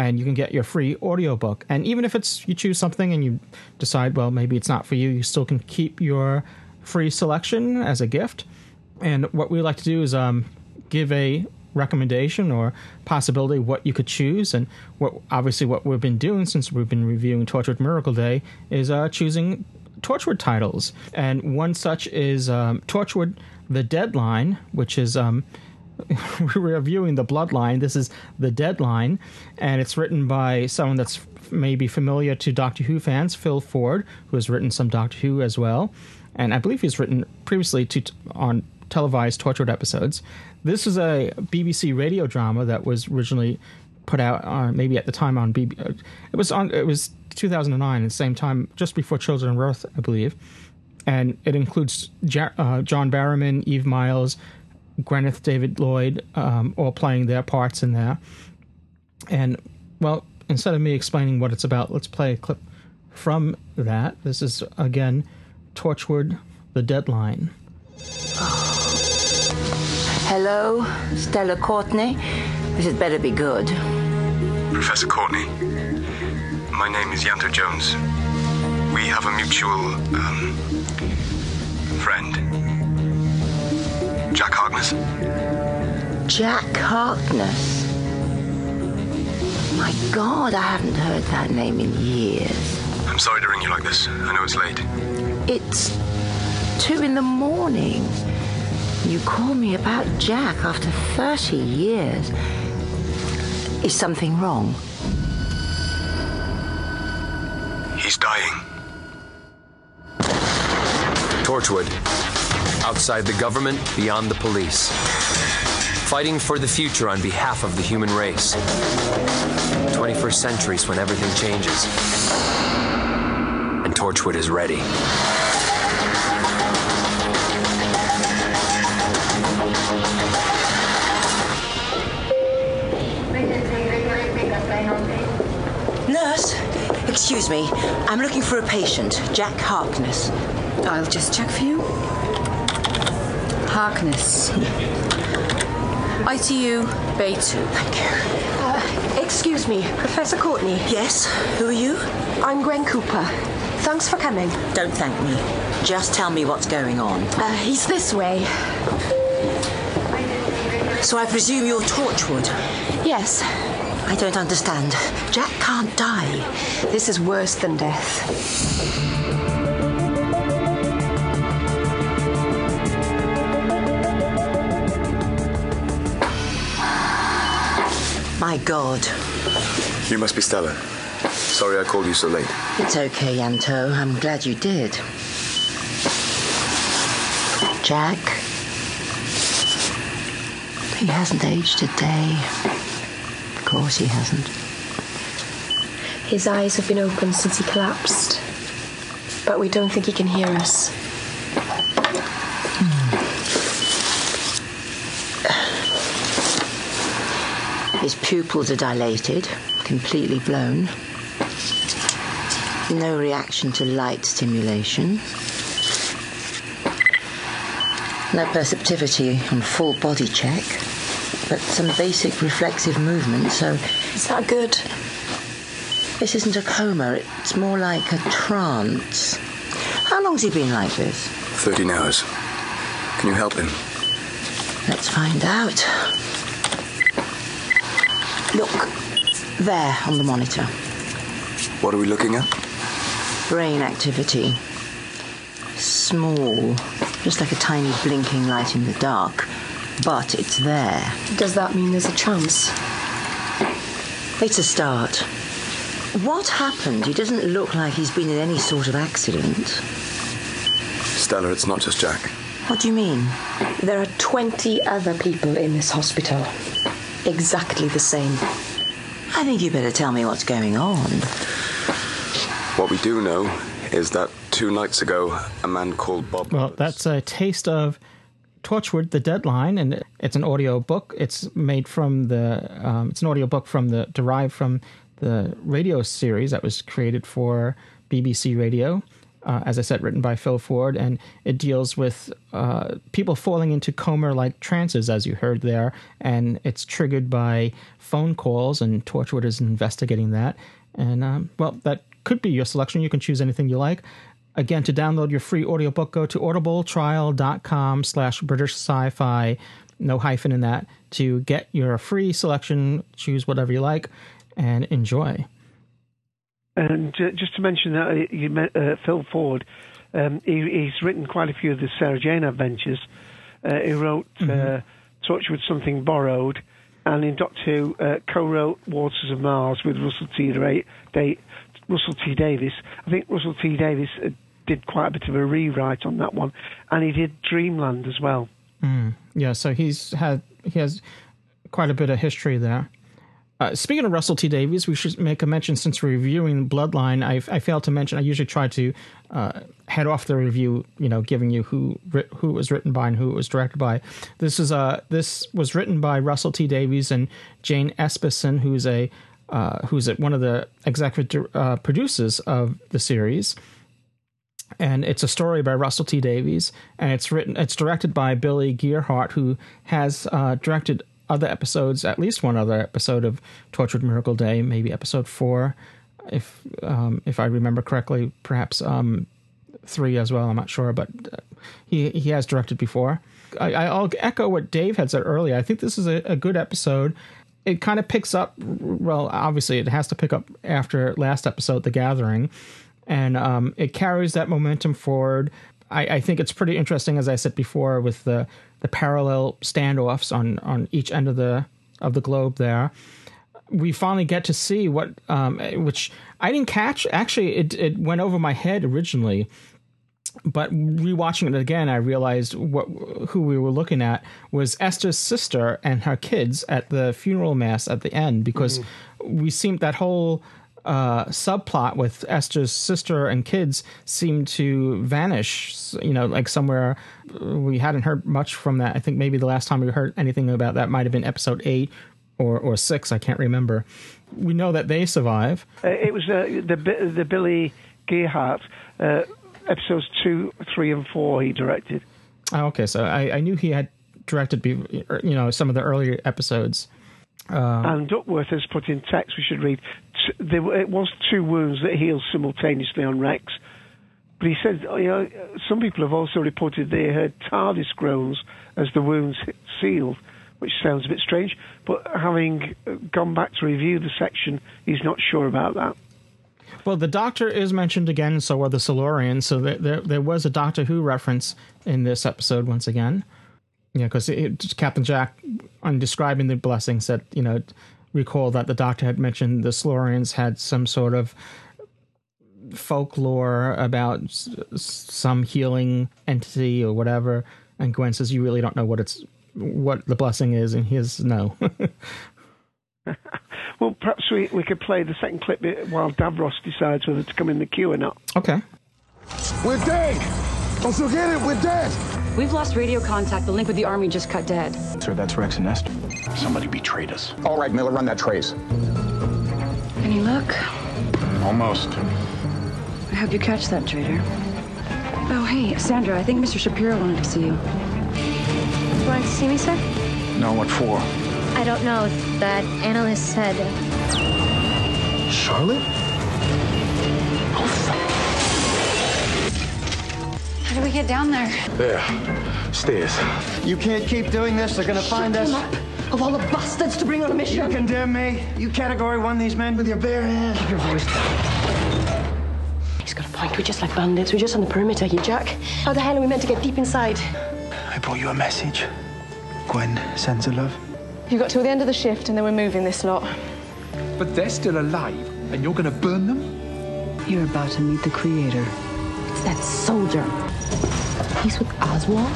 and you can get your free audiobook. And even if it's you choose something and you decide, well, maybe it's not for you, you still can keep your free selection as a gift. And what we like to do is um, give a recommendation or possibility what you could choose and what obviously what we've been doing since we've been reviewing Torchwood Miracle Day is uh, choosing Torchwood titles and one such is um, Torchwood The Deadline which is um, we're reviewing the Bloodline. This is the Deadline, and it's written by someone that's maybe familiar to Doctor Who fans, Phil Ford, who has written some Doctor Who as well, and I believe he's written previously to on televised Torchwood episodes. This is a BBC radio drama that was originally put out, uh, maybe at the time on BB. uh, It was on. It was 2009, at the same time, just before Children of Earth, I believe, and it includes uh, John Barrowman, Eve Miles. Gareth David-Lloyd, um, all playing their parts in there. And, well, instead of me explaining what it's about, let's play a clip from that. This is again Torchwood, The Deadline. Hello, Stella Courtney. This had better be good. Professor Courtney, my name is Ianto Jones. We have a mutual um, friend, Jack Harkness. Jack Harkness. My God, I haven't heard that name in years. I'm sorry to ring you like this. I know it's late. It's two in the morning. You call me about Jack after 30 years. Is something wrong? He's dying. Torchwood. Outside the government, beyond the police. Fighting for the future on behalf of the human race. 21st centuries when everything changes. And Torchwood is ready. Nurse, excuse me. I'm looking for a patient, Jack Harkness. I'll just check for you. Harkness. ITU, Bay 2. Thank you. Uh, excuse me, Professor Courtney. Yes, who are you? I'm Gwen Cooper. Thanks for coming. Don't thank me. Just tell me what's going on. Uh, he's this way. So I presume you're Torchwood? Yes. I don't understand. Jack can't die. This is worse than death. My God. You must be Stella. Sorry I called you so late. It's okay, Ianto. I'm glad you did. Jack. He hasn't aged a day. Of course he hasn't. His eyes have been open since he collapsed. But we don't think he can hear us. His pupils are dilated, completely blown. No reaction to light stimulation. No perceptivity on full body check, but some basic reflexive movement, so. Is that good? This isn't a coma, it's more like a trance. How long's he been like this? 13 hours. Can you help him? Let's find out. Look, there on the monitor. What are we looking at? Brain activity. Small, just like a tiny blinking light in the dark, but it's there. Does that mean there's a chance? It's a start. What happened? He doesn't look like he's been in any sort of accident. Stella, it's not just Jack. What do you mean? There are 20 other people in this hospital. Exactly the same. I think you better tell me what's going on. What we do know is that two nights ago, a man called Bob. Well, that's a taste of Torchwood: The Deadline, and it's an audio book. It's made from the. Um, it's an audio book from the derived from the radio series that was created for BBC Radio. Uh, as I said, written by Phil Ford, and it deals with uh, people falling into coma-like trances, as you heard there, and it's triggered by phone calls, and Torchwood is investigating that. And um, well, that could be your selection. You can choose anything you like. Again, to download your free audiobook, go to audibletrial.com slash British Sci-Fi, no hyphen in that, to get your free selection. Choose whatever you like and enjoy. And uh, just to mention that uh, you met uh, Phil Ford, um, he, he's written quite a few of the Sarah Jane adventures. Uh, he wrote Mhm. Torchwood Something Borrowed, and in Doctor Who, uh, co-wrote Waters of Mars with Russell T. Ra- Da- Russell T. Davies. I think Russell T. Davies uh, did quite a bit of a rewrite on that one, and he did Dreamland as well. Mm, yeah, so he's had he has quite a bit of history there. Uh, speaking of Russell T Davies, we should make a mention since reviewing Bloodline. I, I failed to mention. I usually try to uh, head off the review, you know, giving you who who it was written by and who it was directed by. This is uh this was written by Russell T Davies and Jane Espenson, who's a uh, who's one of the executive uh, producers of the series. And it's a story by Russell T Davies, and it's written, it's directed by Billy Gierhart, who has uh, directed other episodes, at least one other episode of Torchwood Miracle Day, maybe episode four, if um, if I remember correctly, perhaps um, three as well. I'm not sure, but uh, he he has directed before. I, I'll echo what Dave had said earlier. I think this is a, a good episode. It kind of picks up. Well, obviously, it has to pick up after last episode, The Gathering, and um, it carries that momentum forward. I, I think it's pretty interesting, as I said before, with the the parallel standoffs on on each end of the of the globe there we finally get to see what um, which I didn't catch. Actually, it it went over my head originally, but rewatching it again, I realized what who we were looking at was Esther's sister and her kids at the funeral mass at the end because mm-hmm. we seemed that whole uh, subplot with Esther's sister and kids seemed to vanish. You know, like somewhere we hadn't heard much from that. I think maybe the last time we heard anything about that might have been episode eight or or six. I can't remember. We know that they survive. Uh, it was uh, the the Billy Gierhart uh, episodes two, three, and four. He directed. Oh, okay, so I, I knew he had directed, you know, some of the earlier episodes. Uh, and Duckworth has put in text we should read. It was two wounds that healed simultaneously on Rex. But he said, you know, some people have also reported they heard TARDIS groans as the wounds sealed which sounds a bit strange. But having uh, gone back to review the section, he's not sure about that. Well, the Doctor is mentioned again, so are the Silurians. So there, there, there was a Doctor Who reference in this episode once again. Yeah, because Captain Jack, on describing the blessing, said, you know, recall that the Doctor had mentioned the Silurians had some sort of folklore about some healing entity or whatever. And Gwen says, you really don't know what it's what the blessing is, and he says no. well, perhaps we, we could play the second clip while Davros decides whether to come in the queue or not. Okay. We're dead! Don't forget it, we're dead! We've lost radio contact. The link with the army just cut dead. Sir, that's Rex and Esther. Somebody betrayed us. All right, Miller, run that trace. Any luck? Almost. I hope you catch that traitor. Oh, hey, Sandra, I think Mr. Shapiro wanted to see you. You wanted to see me, sir? No, what for? I don't know. That analyst said. Charlotte? We get down there? There. Stairs. You can't keep doing this. They're gonna find us. up. Of all the bastards to bring on a mission. You condemn me? You category one these men with your bare hands. Keep your voice down. He's got a point. We're just like bandits. We're just on the perimeter, you Jack. How the hell are we meant to get deep inside? I brought you a message. Gwen sends her love. You've got till the end of the shift and then we're moving this lot. But they're still alive, and you're gonna burn them? You're about to meet the creator. It's that soldier. He's with Oswald?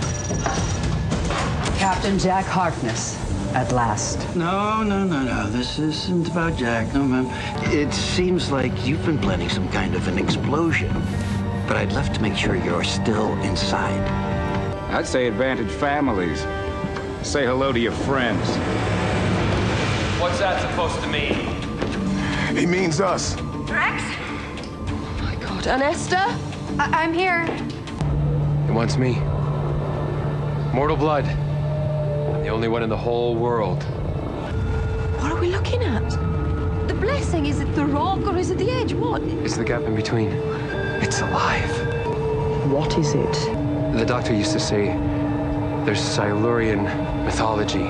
Captain Jack Harkness, at last. No, no, no, no. This isn't about Jack. No, ma'am. It seems like you've been planning some kind of an explosion. But I'd love to make sure you're still inside. I'd say advantage families. Say hello to your friends. What's that supposed to mean? He means us. Rex? Oh my god. And Esther? I- I'm here. It wants me. Mortal blood. I'm the only one in the whole world. What are we looking at? The blessing, is it the rock or is it the edge? What? It's the gap in between. It's alive. What is it? The doctor used to say there's Silurian mythology,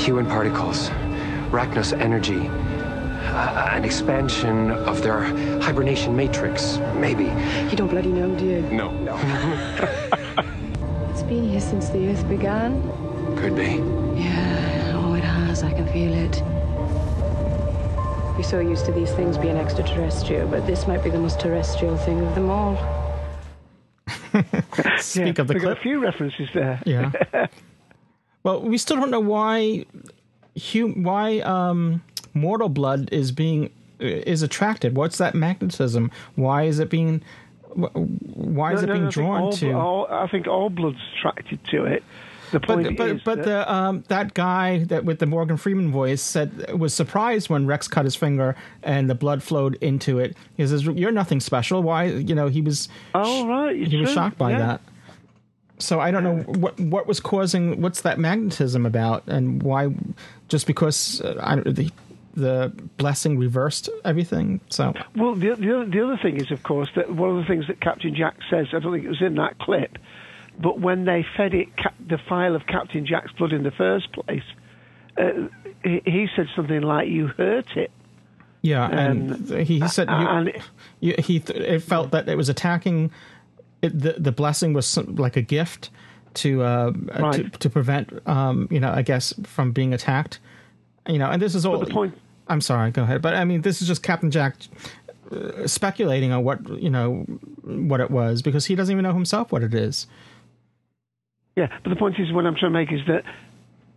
human particles, Racnoss energy, uh, an expansion of their hibernation matrix, maybe. You don't bloody know, do you? No. No. It's been here since the Earth began. Could be. Yeah, oh, it has. I can feel it. We're so used to these things being extraterrestrial, but this might be the most terrestrial thing of them all. Speak yeah, of the we clip. got a few references there. Yeah. well, we still don't know why hum- why um, mortal blood is being is attracted. What's that magnetism? Why is it being why is No, it no, being think drawn all, to? All, I think all blood's attracted to it. The point but but, but that- the um, that guy that with the Morgan Freeman voice said was surprised when Rex cut his finger and the blood flowed into it. He says, "You're nothing special. Why? You know, he was. Oh right, he was shocked by yeah. that. So I don't know what what was causing what's that magnetism about, and why? Just because uh, I, the the blessing reversed everything. So Well, the, the, other, the other thing is, of course, that one of the things that Captain Jack says, I don't think it was in that clip, but when they fed it Cap- the file of Captain Jack's blood in the first place, uh, he, he said something like, "You hurt it." yeah, and Um, he, he said you, and you, he th- it felt that it was attacking. It, the the blessing was some, like a gift to uh, to, Right. to prevent um, you know I guess from being attacked. You know, and this is all. the point- I'm sorry. Go ahead. But I mean, this is just Captain Jack uh, speculating on what you know what it was because he doesn't even know himself what it is. Yeah, but the point is, what I'm trying to make is that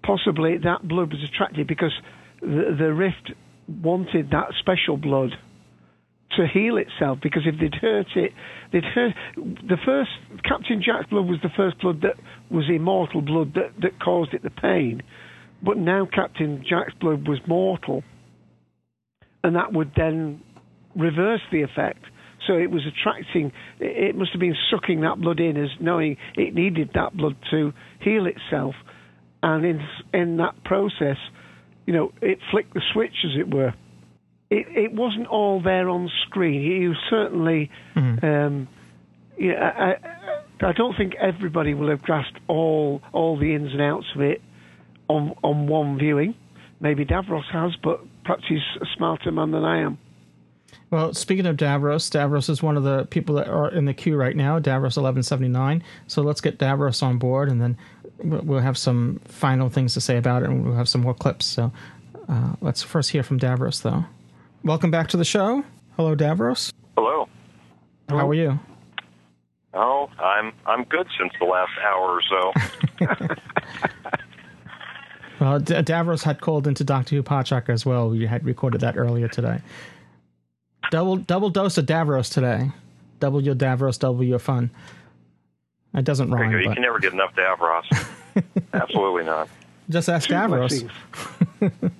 possibly that blood was attracted because the, the rift wanted that special blood to heal itself. Because if they'd hurt it, they'd hurt the first Captain Jack's blood was the first blood that was immortal blood that that caused it the pain. But now Captain Jack's blood was mortal, and that would then reverse the effect. So it was attracting, it must have been sucking that blood in as knowing it needed that blood to heal itself. And in, in that process, you know, it flicked the switch, as it were. It, it wasn't all there on screen. You certainly, um, yeah, I, I, I don't think everybody will have grasped all all the ins and outs of it on on one viewing. Maybe Davros has, but perhaps he's a smarter man than I am. Well, speaking of Davros, Davros is one of the people that are in the queue right now, Davros 1179. So let's get Davros on board, and then we'll we'll have some final things to say about it, and we'll have some more clips. So uh, let's first hear from Davros, though. Welcome back to the show. Hello, Davros. Hello. How are you? Oh, I'm I'm good since the last hour or so. Well, D- Davros had called into Doctor Who Podshock as well. We had recorded that earlier today. Double double dose of Davros today. Double your Davros, double your fun. It doesn't There rhyme, you. You but can never get enough Davros. Absolutely not. just ask Two Davros. blessings.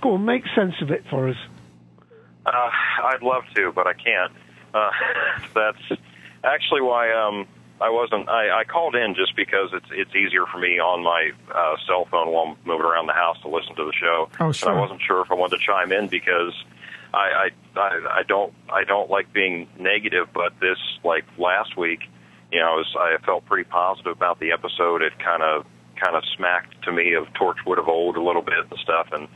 Go on, make sense of it for us. Uh, I'd love to, but I can't. Uh, that's actually why um, I wasn't. I, I called in just because it's it's easier for me on my uh, cell phone while I'm moving around the house to listen to the show. Oh, And. I wasn't sure if I wanted to chime in because I I, I I don't I don't like being negative, but this like last week, you know, I was I felt pretty positive about the episode. It kind of kind of smacked to me of Torchwood of old a little bit and stuff, and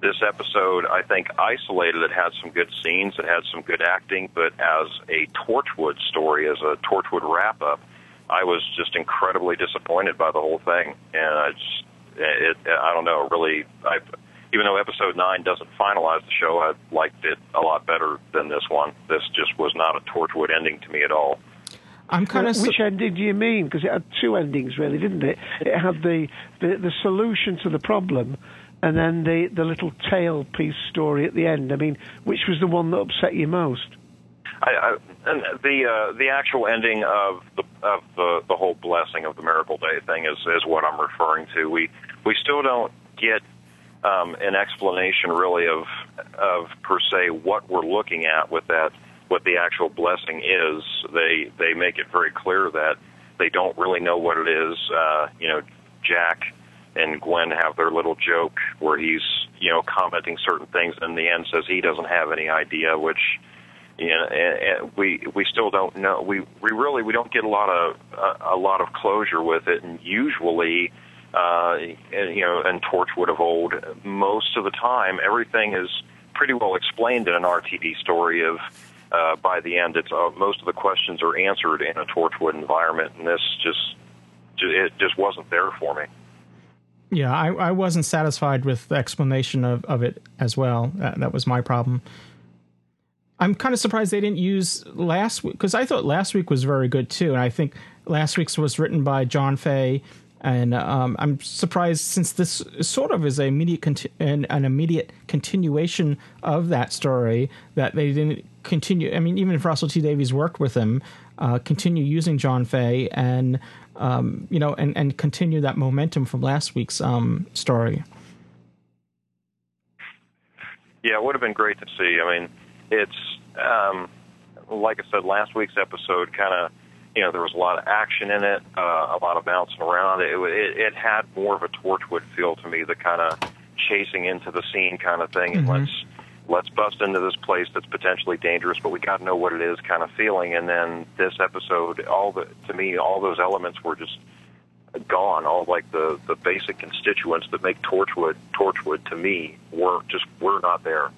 this episode, I think, isolated. It had some good scenes. It had some good acting. But as a Torchwood story, as a Torchwood wrap up, I was just incredibly disappointed by the whole thing. And I just, it, I don't know, really, I, even though episode nine doesn't finalize the show, I liked it a lot better than this one. This just was not a Torchwood ending to me at all. I'm kind Uh, of which ending do you mean? Because it had two endings, really, didn't it? It had the, the, the solution to the problem, and then the, the little tail piece story at the end. I mean, which was the one that upset you most? I, I, and the uh, the actual ending of the of the the whole blessing of the miracle day thing is is what I'm referring to. We we still don't get um, an explanation really of of per se what we're looking at with that what the actual blessing is. They they make it very clear that they don't really know what it is. Uh, you know, Jack and Gwen have their little joke where he's you know commenting certain things, and in the end says he doesn't have any idea, which you know, and, and we we still don't know. We we really we don't get a lot of a, a lot of closure with it, and usually, uh, and, you know, in Torchwood of old, most of the time everything is pretty well explained in an RTD story. Of uh, by the end, it's uh, most of the questions are answered in a Torchwood environment, and this just it just wasn't there for me. Yeah, I, I wasn't satisfied with the explanation of, of it as well. That, that was my problem. I'm kind of surprised they didn't use last week because I thought last week was very good too, and I think last week's was written by John Fay, and um, I'm surprised since this sort of is a immediate conti- an, an immediate continuation of that story that they didn't continue. I mean, even if Russell T Davies worked with him, uh, continue using John Fay and um, you know, and and continue that momentum from last week's um, story. Yeah, it would have been great to see. I mean, it's um, like I said, last week's episode kind of, you know, there was a lot of action in it, uh, a lot of bouncing around. It, it it had more of a Torchwood feel to me, the kind of chasing into the scene kind of thing, and Mhm. let's let's bust into this place that's potentially dangerous, but we got to know what it is kind of feeling. And then this episode, all the to me, all those elements were just gone. All like the the basic constituents that make Torchwood Torchwood to me were just were not there.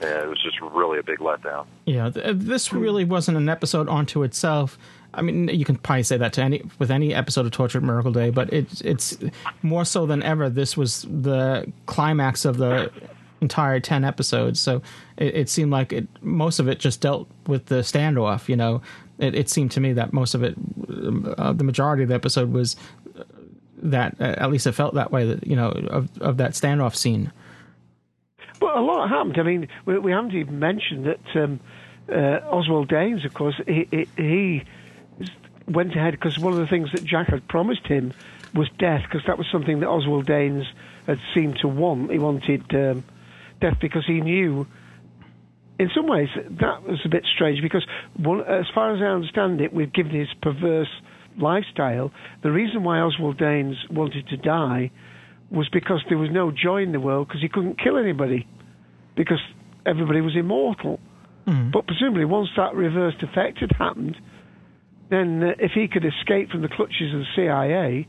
And it was just really a big letdown. Yeah, th- uh, this really wasn't an episode onto itself. I mean, you can probably say that to any with any episode of Torchwood Miracle Day, but it's it's more so than ever. This was the climax of the entire ten episodes, so it, it seemed like it most of it just dealt with the standoff. You know, it, it seemed to me that most of it, uh, the majority of the episode was that. Uh, at least it felt that way. That you know of of that standoff scene. But a lot happened. I mean, we, we haven't even mentioned that um, uh, Oswald Danes, of course, he, he, he went ahead because one of the things that Jack had promised him was death, because that was something that Oswald Danes had seemed to want. He wanted um, death because he knew. In some ways, that was a bit strange because, one, as far as I understand it, we've given his perverse lifestyle. The reason why Oswald Danes wanted to die was because there was no joy in the world because he couldn't kill anybody because everybody was immortal. But presumably, once that reversed effect had happened, then uh, if he could escape from the clutches of the CIA,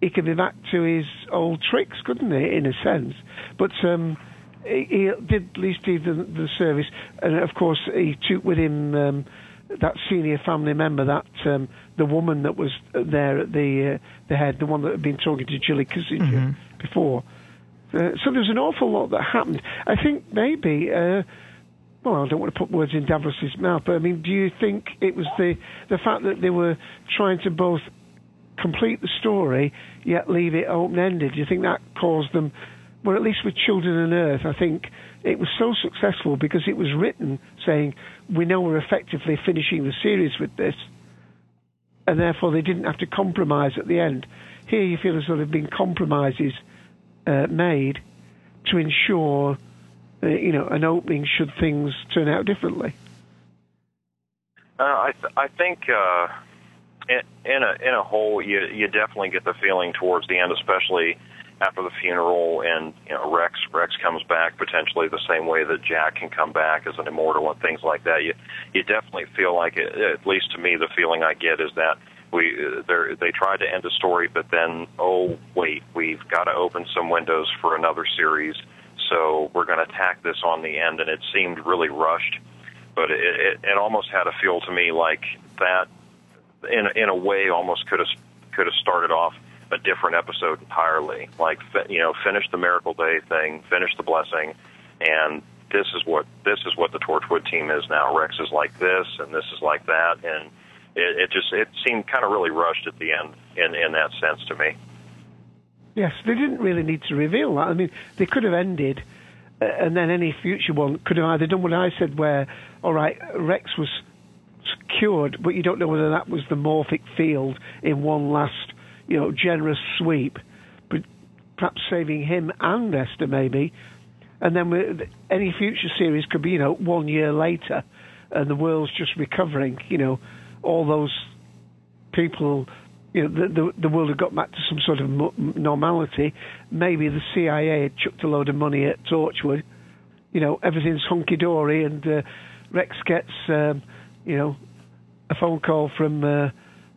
he could be back to his old tricks, couldn't he, in a sense? But um, he, did at least leave the, the service, and of course, he took with him um, that senior family member, that um, the woman that was there at the uh, the head, the one that had been talking to Jilly Kitzinger before. Uh, so there's an awful lot that happened. I think maybe. Uh, well, I don't want to put words in Davros's mouth, but I mean, do you think it was the the fact that they were trying to both complete the story yet leave it open ended? Do you think that caused them? Well, at least with Children and Earth, I think it was so successful because it was written saying we know we're effectively finishing the series with this, and therefore they didn't have to compromise at the end. Here, you feel as though there have been compromises uh, made to ensure, uh, you know, an opening should things turn out differently. Uh, I th- I think uh, in, in a in a whole, you you definitely get the feeling towards the end, especially after the funeral, and you know Rex Rex comes back potentially the same way that Jack can come back as an immortal and things like that. You you definitely feel like it. At least to me, the feeling I get is that we they tried to end the story, but then oh wait, we've got to open some windows for another series. So we're going to tack this on the end, and it seemed really rushed but it, it, it almost had a feel to me like that in in a way almost could have could have started off a different episode entirely. Like you know finish the miracle day thing finish the blessing and this is what this is what the torchwood team is now. Rex is like this and this is like that and it, it just it seemed kind of really rushed at the end in in that sense to me. Yes, they didn't really need to reveal that. I mean, they could have ended, uh, and then any future one could have either done what I said, where, all right, Rex was cured, but you don't know whether that was the morphic field in one last, you know, generous sweep, but perhaps saving him and Esther maybe, and then any future series could be, you know, one year later, and the world's just recovering. You know, all those people you know, the, the, the world had got back to some sort of normality. Maybe the CIA had chucked a load of money at Torchwood. You know, everything's hunky dory, and uh, Rex gets, um, you know, a phone call from uh,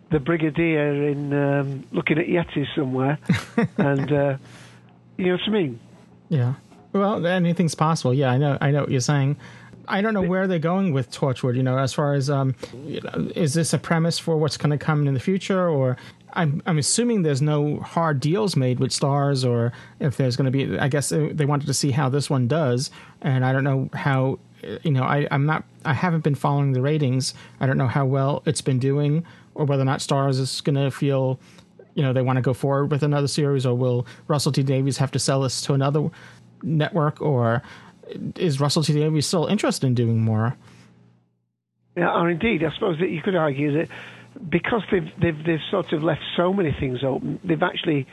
the brigadier in um, looking at Yetis somewhere, and uh, you know what I mean. Yeah. Well, anything's possible. Yeah, I know. I know what you're saying. I don't know where they're going with Torchwood. You know, as far as um, you know, is this a premise for what's going to come in the future, or I'm I'm assuming there's no hard deals made with Starz, or if there's going to be. I guess they wanted to see how this one does, and I don't know how. You know, I I'm not. I haven't been following the ratings. I don't know how well it's been doing, or whether or not Starz is going to feel. You know, they want to go forward with another series, or will Russell T Davies have to sell this to another network, or is Russell T Davies still interested in doing more? Yeah, or indeed, I suppose that you could argue that because they've, they've they've sort of left so many things open, they've actually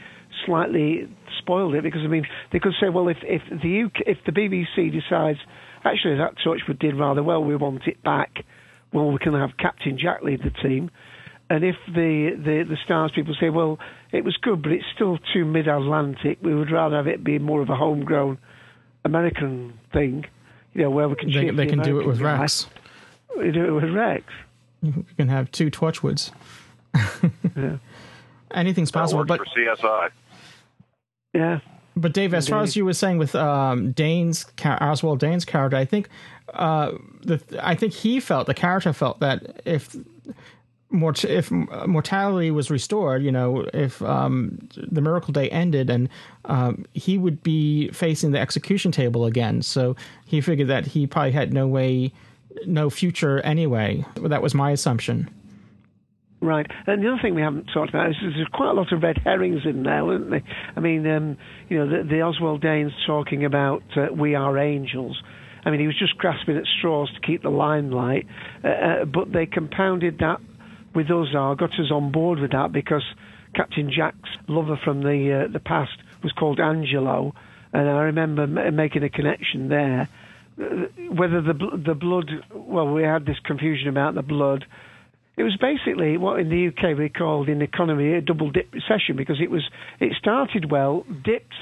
slightly spoiled it. Because I mean, they could say, well, if if the UK, if the BBC decides actually that Torchwood did rather well, we want it back. Well, we can have Captain Jack lead the team. And if the, the, the Starz people say, well, it was good, but it's still too mid Atlantic, we would rather have it be more of a homegrown American thing, you know, where we can They, they the can do it with guy. Rex. We do it with Rex. You can have two Torchwoods. Yeah. Anything's That possible, works but for CSI. Yeah. But Dave, as far as you were saying with um, Dane's Oswald Dane's character, I think uh, the I think he felt the character felt that if mort- if mortality was restored, you know, if um, the miracle day ended, and um, he would be facing the execution table again. So he figured that he probably had no way, no future anyway. That was my assumption. Right. And the other thing we haven't talked about is there's quite a lot of red herrings in there, aren't they? I mean, um, you know, the, the Oswald Danes talking about uh, we are angels. I mean, he was just grasping at straws to keep the limelight, uh, uh, but they compounded that with us, or got us on board with that because Captain Jack's lover from the uh, the past was called Angelo, and I remember m- making a connection there. Uh, Whether the bl- the blood, well, we had this confusion about the blood. It was basically what in the UK we called in economy a double dip recession because it was it started well, dipped,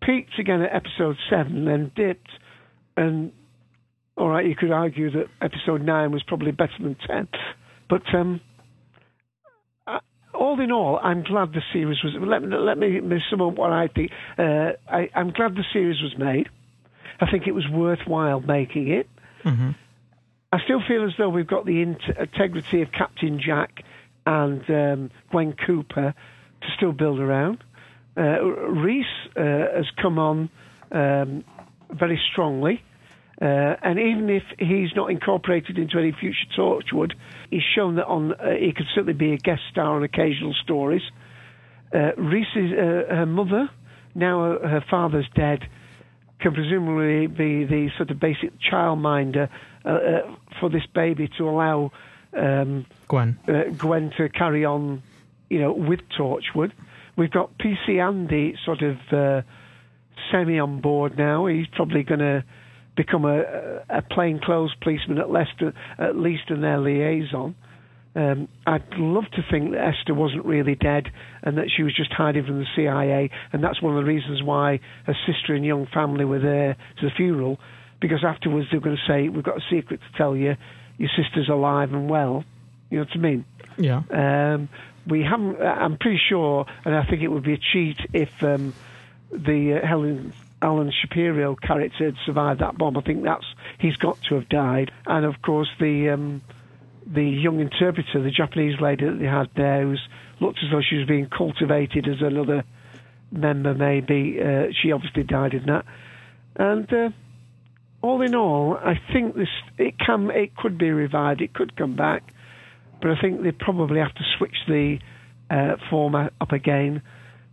peaked again at episode seven, then dipped, and all right, you could argue that episode nine was probably better than ten, but um, uh, all in all, I'm glad the series was. Let me let me sum up what I think. Uh, I, I'm glad the series was made. I think it was worthwhile making it. Mm-hmm. I still feel as though we've got the int- integrity of Captain Jack and um, Gwen Cooper to still build around. Uh, Rhys uh, has come on um, very strongly. Uh, and even if he's not incorporated into any future Torchwood, he's shown that on uh, he could certainly be a guest star on occasional stories. Uh, Rhys's uh, her mother, now her father's dead, can presumably be the sort of basic childminder uh, uh, for this baby to allow um, Gwen. uh, Gwen to carry on, you know, with Torchwood. We've got PC Andy sort of uh, semi on board now. He's probably going to become a, a plainclothes policeman at least, at least in their liaison. Um, I'd love to think that Esther wasn't really dead and that she was just hiding from the CIA, and that's one of the reasons why her sister and young family were there to the funeral, because afterwards they were going to say, "We've got a secret to tell you. Your sister's alive and well." You know what I mean? Yeah. Um, we haven't. I'm pretty sure, and I think it would be a cheat if um, the uh, Helen Allen Shapiro character had survived that bomb. I think that's he's got to have died, and of course the um, the young interpreter, the Japanese lady that they had there, who's looked as though she was being cultivated as another member. Maybe uh, she obviously died in that, and. Uh, all in all, I think this it can it could be revived. It could come back, but I think they probably have to switch the uh, format up again.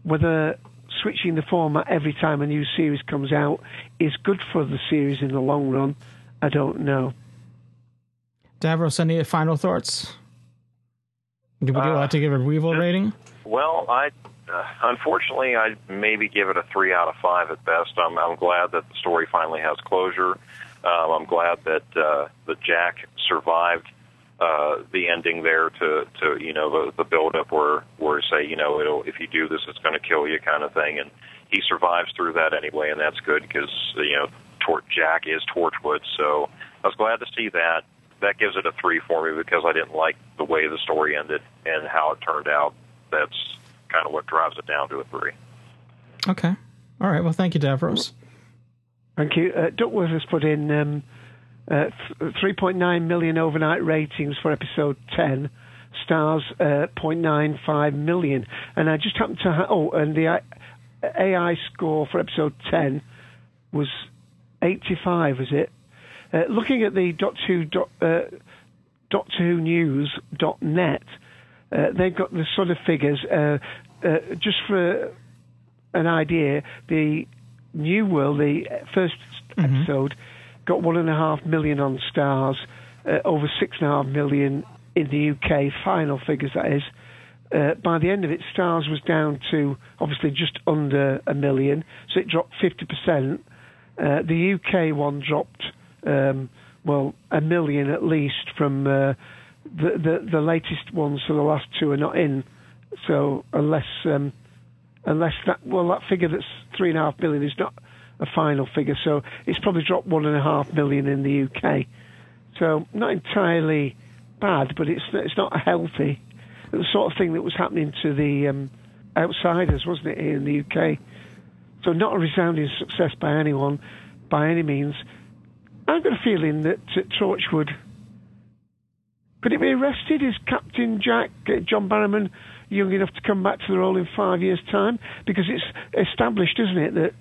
Whether switching the format every time a new series comes out is good for the series in the long run, I don't know. Davros, any final thoughts? Would you Uh, like to give a Weevil rating? Well, I uh, unfortunately I maybe give it a three out of five at best. I'm I'm glad that the story finally has closure. Um, I'm glad that uh, that Jack survived uh, the ending there to to you know the the build up where where say you know it'll if you do this it's going to kill you kind of thing, and he survives through that anyway, and that's good because you know Tor- Jack is Torchwood, so I was glad to see that. That gives it a three for me because I didn't like the way the story ended and how it turned out. That's kind of what drives it down to a three. Okay. All right. Well, thank you, Davros. Thank you. Uh, Duckworth has put in um, uh, 3.9 million overnight ratings for episode 10, Starz uh, 0.95 million. And I just happened to ha- oh, and the AI score for episode 10 was 85, was it? Uh, looking at the dot two dot, uh, dot two news dot net, uh, they've got the sort of figures. Uh, uh, just for an idea, the New World, the first episode, got one and a half million on Starz, uh, over six and a half million in the UK, final figures that is. Uh, by the end of it, Starz was down to obviously just under a million, so it dropped 50%. Uh, the UK one dropped, um, well, a million at least from uh, the, the the latest ones. So the last two are not in. So unless um, unless that well that figure that's three and a half billion is not a final figure, so it's probably dropped one and a half million in the UK. So not entirely bad, but it's it's not healthy. The sort of thing that was happening to the um, outsiders, wasn't it, here in the UK? So not a resounding success by anyone, by any means. I've got a feeling that uh, Torchwood could it be arrested? Is Captain Jack uh, John Barrowman young enough to come back to the role in five years' time? Because it's established, isn't it, that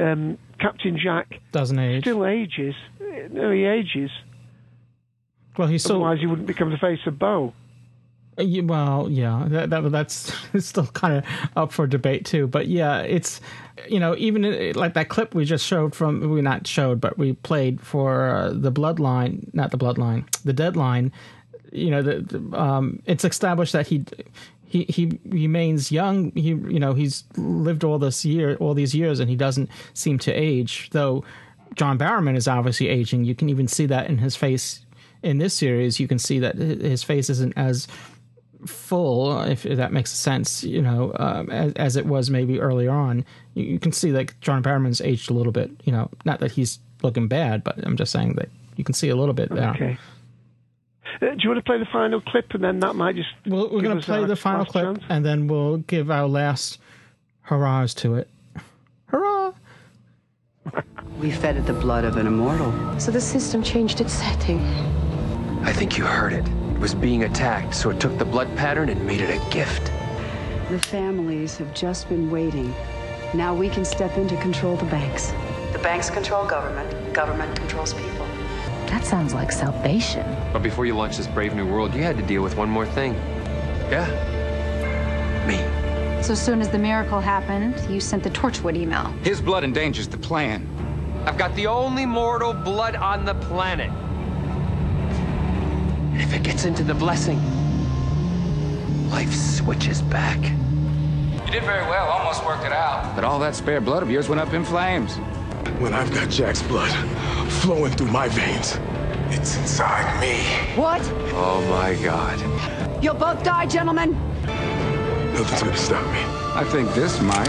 um, Captain Jack doesn't age. Still ages. No, he ages. Well, he's still. Otherwise, he wouldn't become the face of Boe. Uh, yeah, well, yeah, that, that that's still kind of up for debate too. But yeah, it's you know even like that clip we just showed from we not showed, but we played for uh, the Bloodline, not the Bloodline, the Deadline. You know, the, the um, it's established that he he he remains young. He you know he's lived all this year, all these years, and he doesn't seem to age. Though John Barrowman is obviously aging. You can even see that in his face in this series. You can see that his face isn't as full, if, that makes sense. You know, um, as, as, it was maybe earlier on. You, you can see that John Barrowman's aged a little bit. You know, not that he's looking bad, but I'm just saying that you can see a little bit there. Okay. Uh, do you want to play the final clip and then that might just. Well, we're going to play the final clip chance? and then we'll give our last hurrahs to it. Hurrah! We fed it the blood of an immortal. So the system changed its setting. I think you heard it. It was being attacked, so it took the blood pattern and made it a gift. The families have just been waiting. Now we can step in to control the banks. The banks control government, government controls people. That sounds like salvation. But before you launched this brave new world, you had to deal with one more thing. Yeah. Me. So soon as the miracle happened, you sent the Torchwood email. His blood endangers the plan. I've got the only mortal blood on the planet. And if it gets into the blessing, life switches back. You did very well, almost worked it out. But all that spare blood of yours went up in flames. When I've got Jack's blood flowing through my veins, it's inside me. What? Oh my god. You'll both die, gentlemen. Nothing's gonna stop me. I think this might.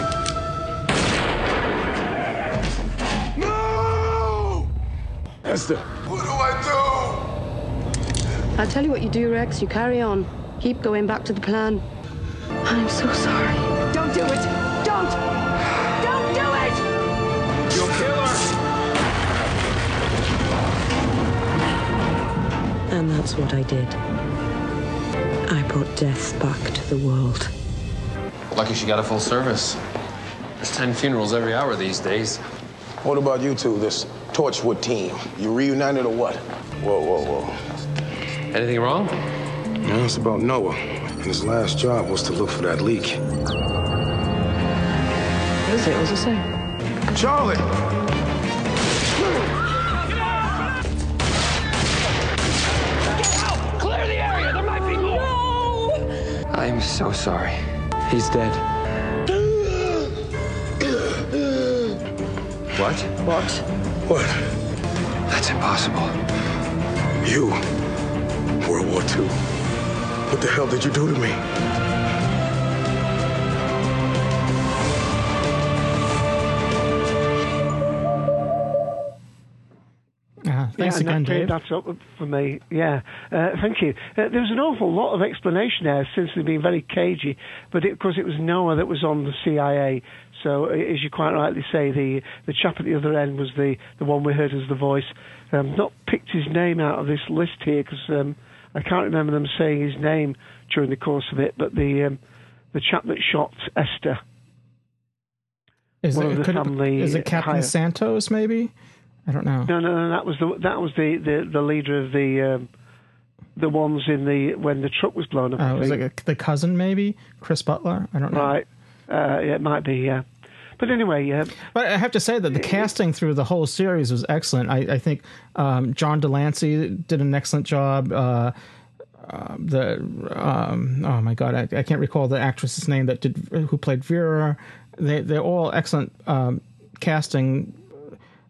No! Esther, what do I do? I'll tell you what you do, Rex. You carry on. Keep going back to the plan. I'm so sorry. Don't do it! Don't! That's what I did. I brought death back to the world. Lucky she got a full service. There's 10 funerals every hour these days. What about you two, this Torchwood team? You reunited or what? Whoa, whoa, whoa. Anything wrong? No, it's about Noah. And his last job was to look for that leak. What is it? What's it say? Charlie! I'm so sorry. He's dead. What? What? What? That's impossible. You. World War II. What the hell did you do to me? Again, that Dave. That's up for me. Yeah, uh, thank you. Uh, there was an awful lot of explanation there since they've been very cagey, but of course it was Noah that was on the CIA. So, uh, as you quite rightly say, the the chap at the other end was the the one we heard as the voice. Um, not picked his name out of this list here because um, I can't remember them saying his name during the course of it. But the um, the chap that shot Esther. Is it, could it- family is it Captain higher- Santos? Maybe I don't know. No, no, no. That was the that was the the, the leader of the um, the ones in the when the truck was blown up. I Uh, was like a, the cousin, maybe Chris Butler. I don't know. right. Uh, it might be. Yeah. But anyway, yeah. But I have to say that the casting through the whole series was excellent. I, I think um, John de Lancie did an excellent job. Uh, um, the um, oh my god, I, I, can't recall the actress's name that did who played Vera. They they're all excellent um, casting.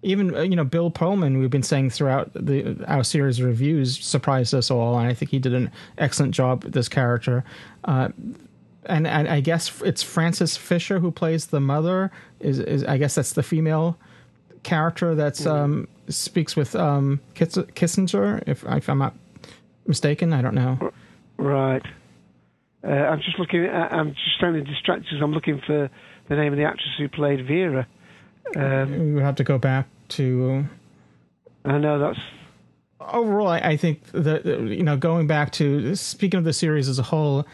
Even uh, you know Bill Pullman, we've been saying throughout the our series of reviews, surprised us all, and I think he did an excellent job with this character. Uh, and, and I guess it's Frances Fisher who plays the mother. Is, is I guess that's the female character that's mm-hmm. um, speaks with um, Kitzinger. If, if I'm not mistaken, I don't know. Right. Uh, I'm just looking. I'm just standing distracted. I'm looking for the name of the actress who played Vera. Um, we have to go back to. I know that's. Overall, I, I think that you know going back to speaking of the series as a whole,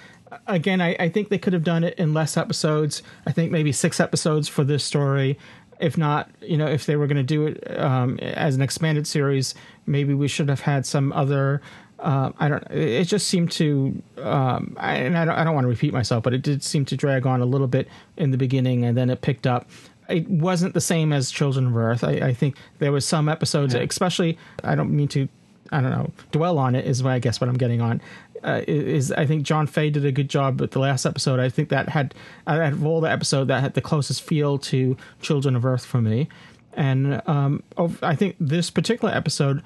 again, I, I think they could have done it in less episodes. I think maybe six episodes for this story. If not, you know, if they were going to do it um, as an expanded series, maybe we should have had some other. Uh, I don't. It just seemed to, um, I, and I don't, I don't want to repeat myself, but it did seem to drag on a little bit in the beginning, and then it picked up. It wasn't the same as Children of Earth. I, I think there was some episodes, yeah. especially. I don't mean to I don't know, dwell on it is what I guess what I'm getting on uh, is I think John Fay did a good job with the last episode. I think that had out of all the episode that had the closest feel to Children of Earth for me, and um, I think this particular episode,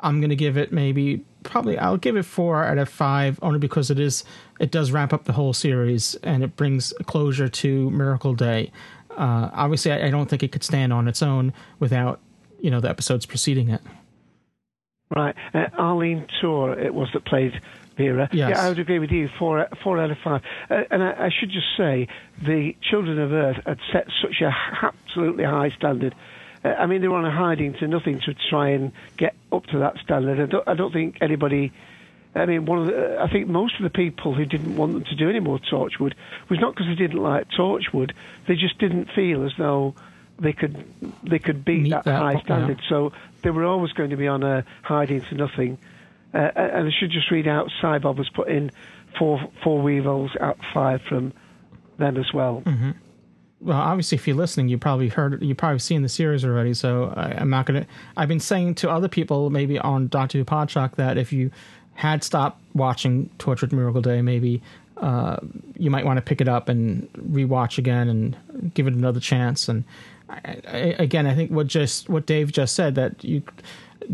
I'm going to give it maybe probably I'll give it four out of five only because it is it does wrap up the whole series and it brings closure to Miracle Day. Uh, obviously, I, I don't think it could stand on its own without you know the episodes preceding it. Right, uh, Arlene Tur it was that played Vera. Yes. Yeah, I would agree with you. Four, four out of five. Uh, and I, I, should just say, the Children of Earth had set such a absolutely high standard. Uh, I mean, they were on a hiding to nothing to try and get up to that standard. I don't, I don't think anybody. I mean, one of the, I think most of the people who didn't want them to do any more Torchwood was not because they didn't like Torchwood. They just didn't feel as though they could they could beat that, that, high standard. So they were always going to be on a hiding to nothing. Uh, and I should just read out, Cybob has put in four four Weevils out five from them as well. Mm-hmm. Well, obviously, if you're listening, you probably heard, you probably seen the series already. So I, am not gonna. I've been saying to other people, maybe on Doctor Who Podshock, that if you had stopped watching Torchwood Miracle Day, maybe uh, you might want to pick it up and rewatch again and give it another chance. And I, I, again, I think what just what Dave just said that you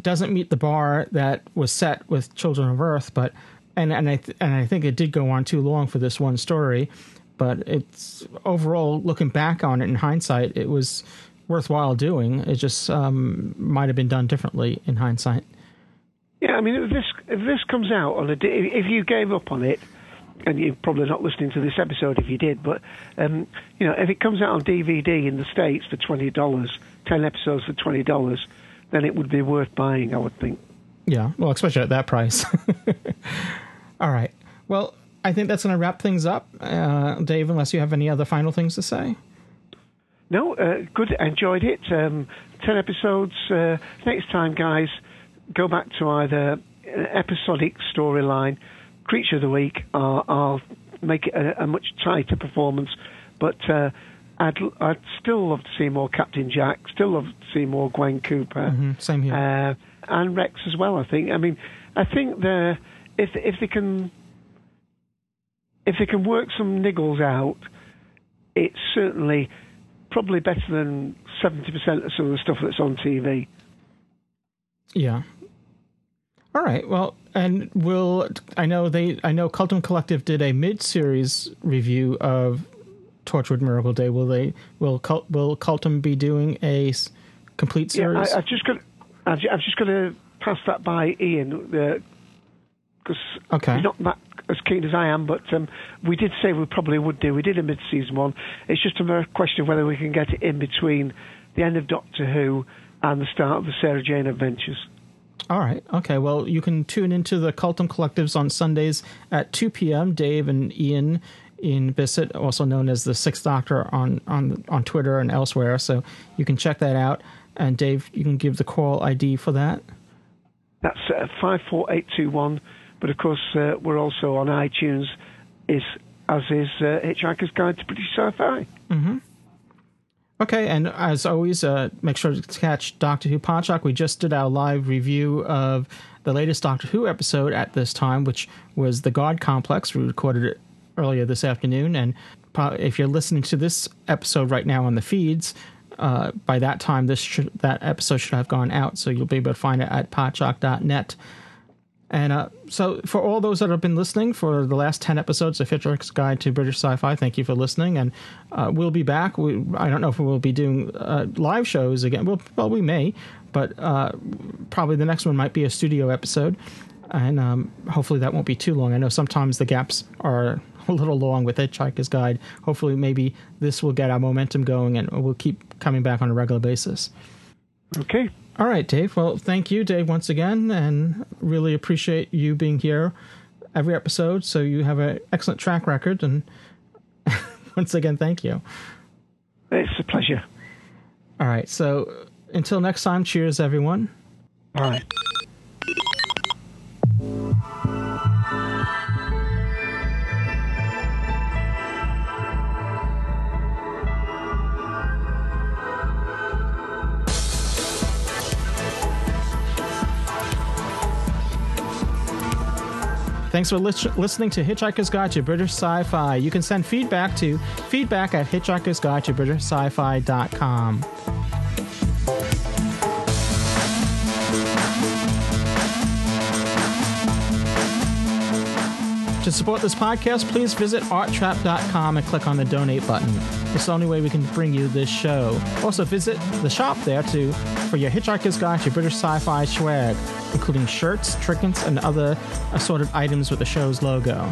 doesn't meet the bar that was set with Children of Earth, but and and I th- and I think it did go on too long for this one story, but it's overall looking back on it in hindsight, it was worthwhile doing. It just um, might have been done differently in hindsight. Yeah, I mean, if this if this comes out on a if you gave up on it, and you're probably not listening to this episode if you did, but um, you know, if it comes out on DVD in the states for twenty dollars, ten episodes for twenty dollars then it would be worth buying, I would think. Yeah, well, especially at that price. All right. Well, I think that's going to wrap things up. Uh, Dave, unless you have any other final things to say? No, uh, good. Enjoyed it. Um, 10 episodes. Uh, next time, guys, go back to either an episodic storyline, Creature of the Week, or I'll make it a, a much tighter performance. But uh, I'd I'd still love to see more Captain Jack. Still love to see more Gwen Cooper. Mm-hmm, same here. Uh, and Rex as well. I think. I mean, I think the if if they can if they can work some niggles out, it's certainly probably better than seventy percent of some of the stuff that's on TV. Yeah. All right. Well, and will I know they I know Cultdom Collective did a mid-series review of Torchwood Miracle Day, will they will Cult, will Cultdom be doing a complete series? Yeah, I, have just got I've, just got to pass that by Ian because uh, okay. he's not that as keen as I am. But um, we did say we probably would do. We did a mid-season one. It's just a question of whether we can get it in between the end of Doctor Who and the start of the Sarah Jane Adventures. All right. Okay. Well, you can tune into the Cultdom Collectives on Sundays at 2 p.m. Dave and Ian in Bissett, also known as the Sixth Doctor on on on Twitter and elsewhere. So you can check that out. And Dave, you can give the call ID for that. That's uh, five four eight two one. But of course, uh, we're also on iTunes, is as is uh, Hitchhiker's Guide to British Sci-Fi. Mm-hmm. Okay, and as always, uh, make sure to catch Doctor Who Podshock. We just did our live review of the latest Doctor Who episode at this time, which was The God Complex. We recorded it earlier this afternoon, and if you're listening to this episode right now on the feeds, uh, by that time, this that episode should have gone out, so you'll be able to find it at podshock.net. And uh, so, for all those that have been listening for the last 10 episodes of Hitchhiker's Guide to British Sci Fi, thank you for listening. And uh, we'll be back. We, I don't know if we'll be doing uh, live shows again. Well, well we may, but uh, probably the next one might be a studio episode. And um, hopefully that won't be too long. I know sometimes the gaps are a little long with Hitchhiker's Guide. Hopefully, maybe this will get our momentum going and we'll keep coming back on a regular basis. Okay. All right, Dave. Well, thank you, Dave, once again, and really appreciate you being here every episode. So you have an excellent track record, and once again, thank you. It's a pleasure. All right. So until next time, cheers, everyone. All right. Thanks for li- listening to Hitchhiker's Guide to British Sci-Fi. You can send feedback to feedback at hitchhiker's guide to British To support this podcast, please visit arttrap.com and click on the donate button. It's the only way we can bring you this show. Also, visit the shop there too for your Hitchhiker's Guide to British Sci-Fi swag, including shirts, trinkets, and other assorted items with the show's logo.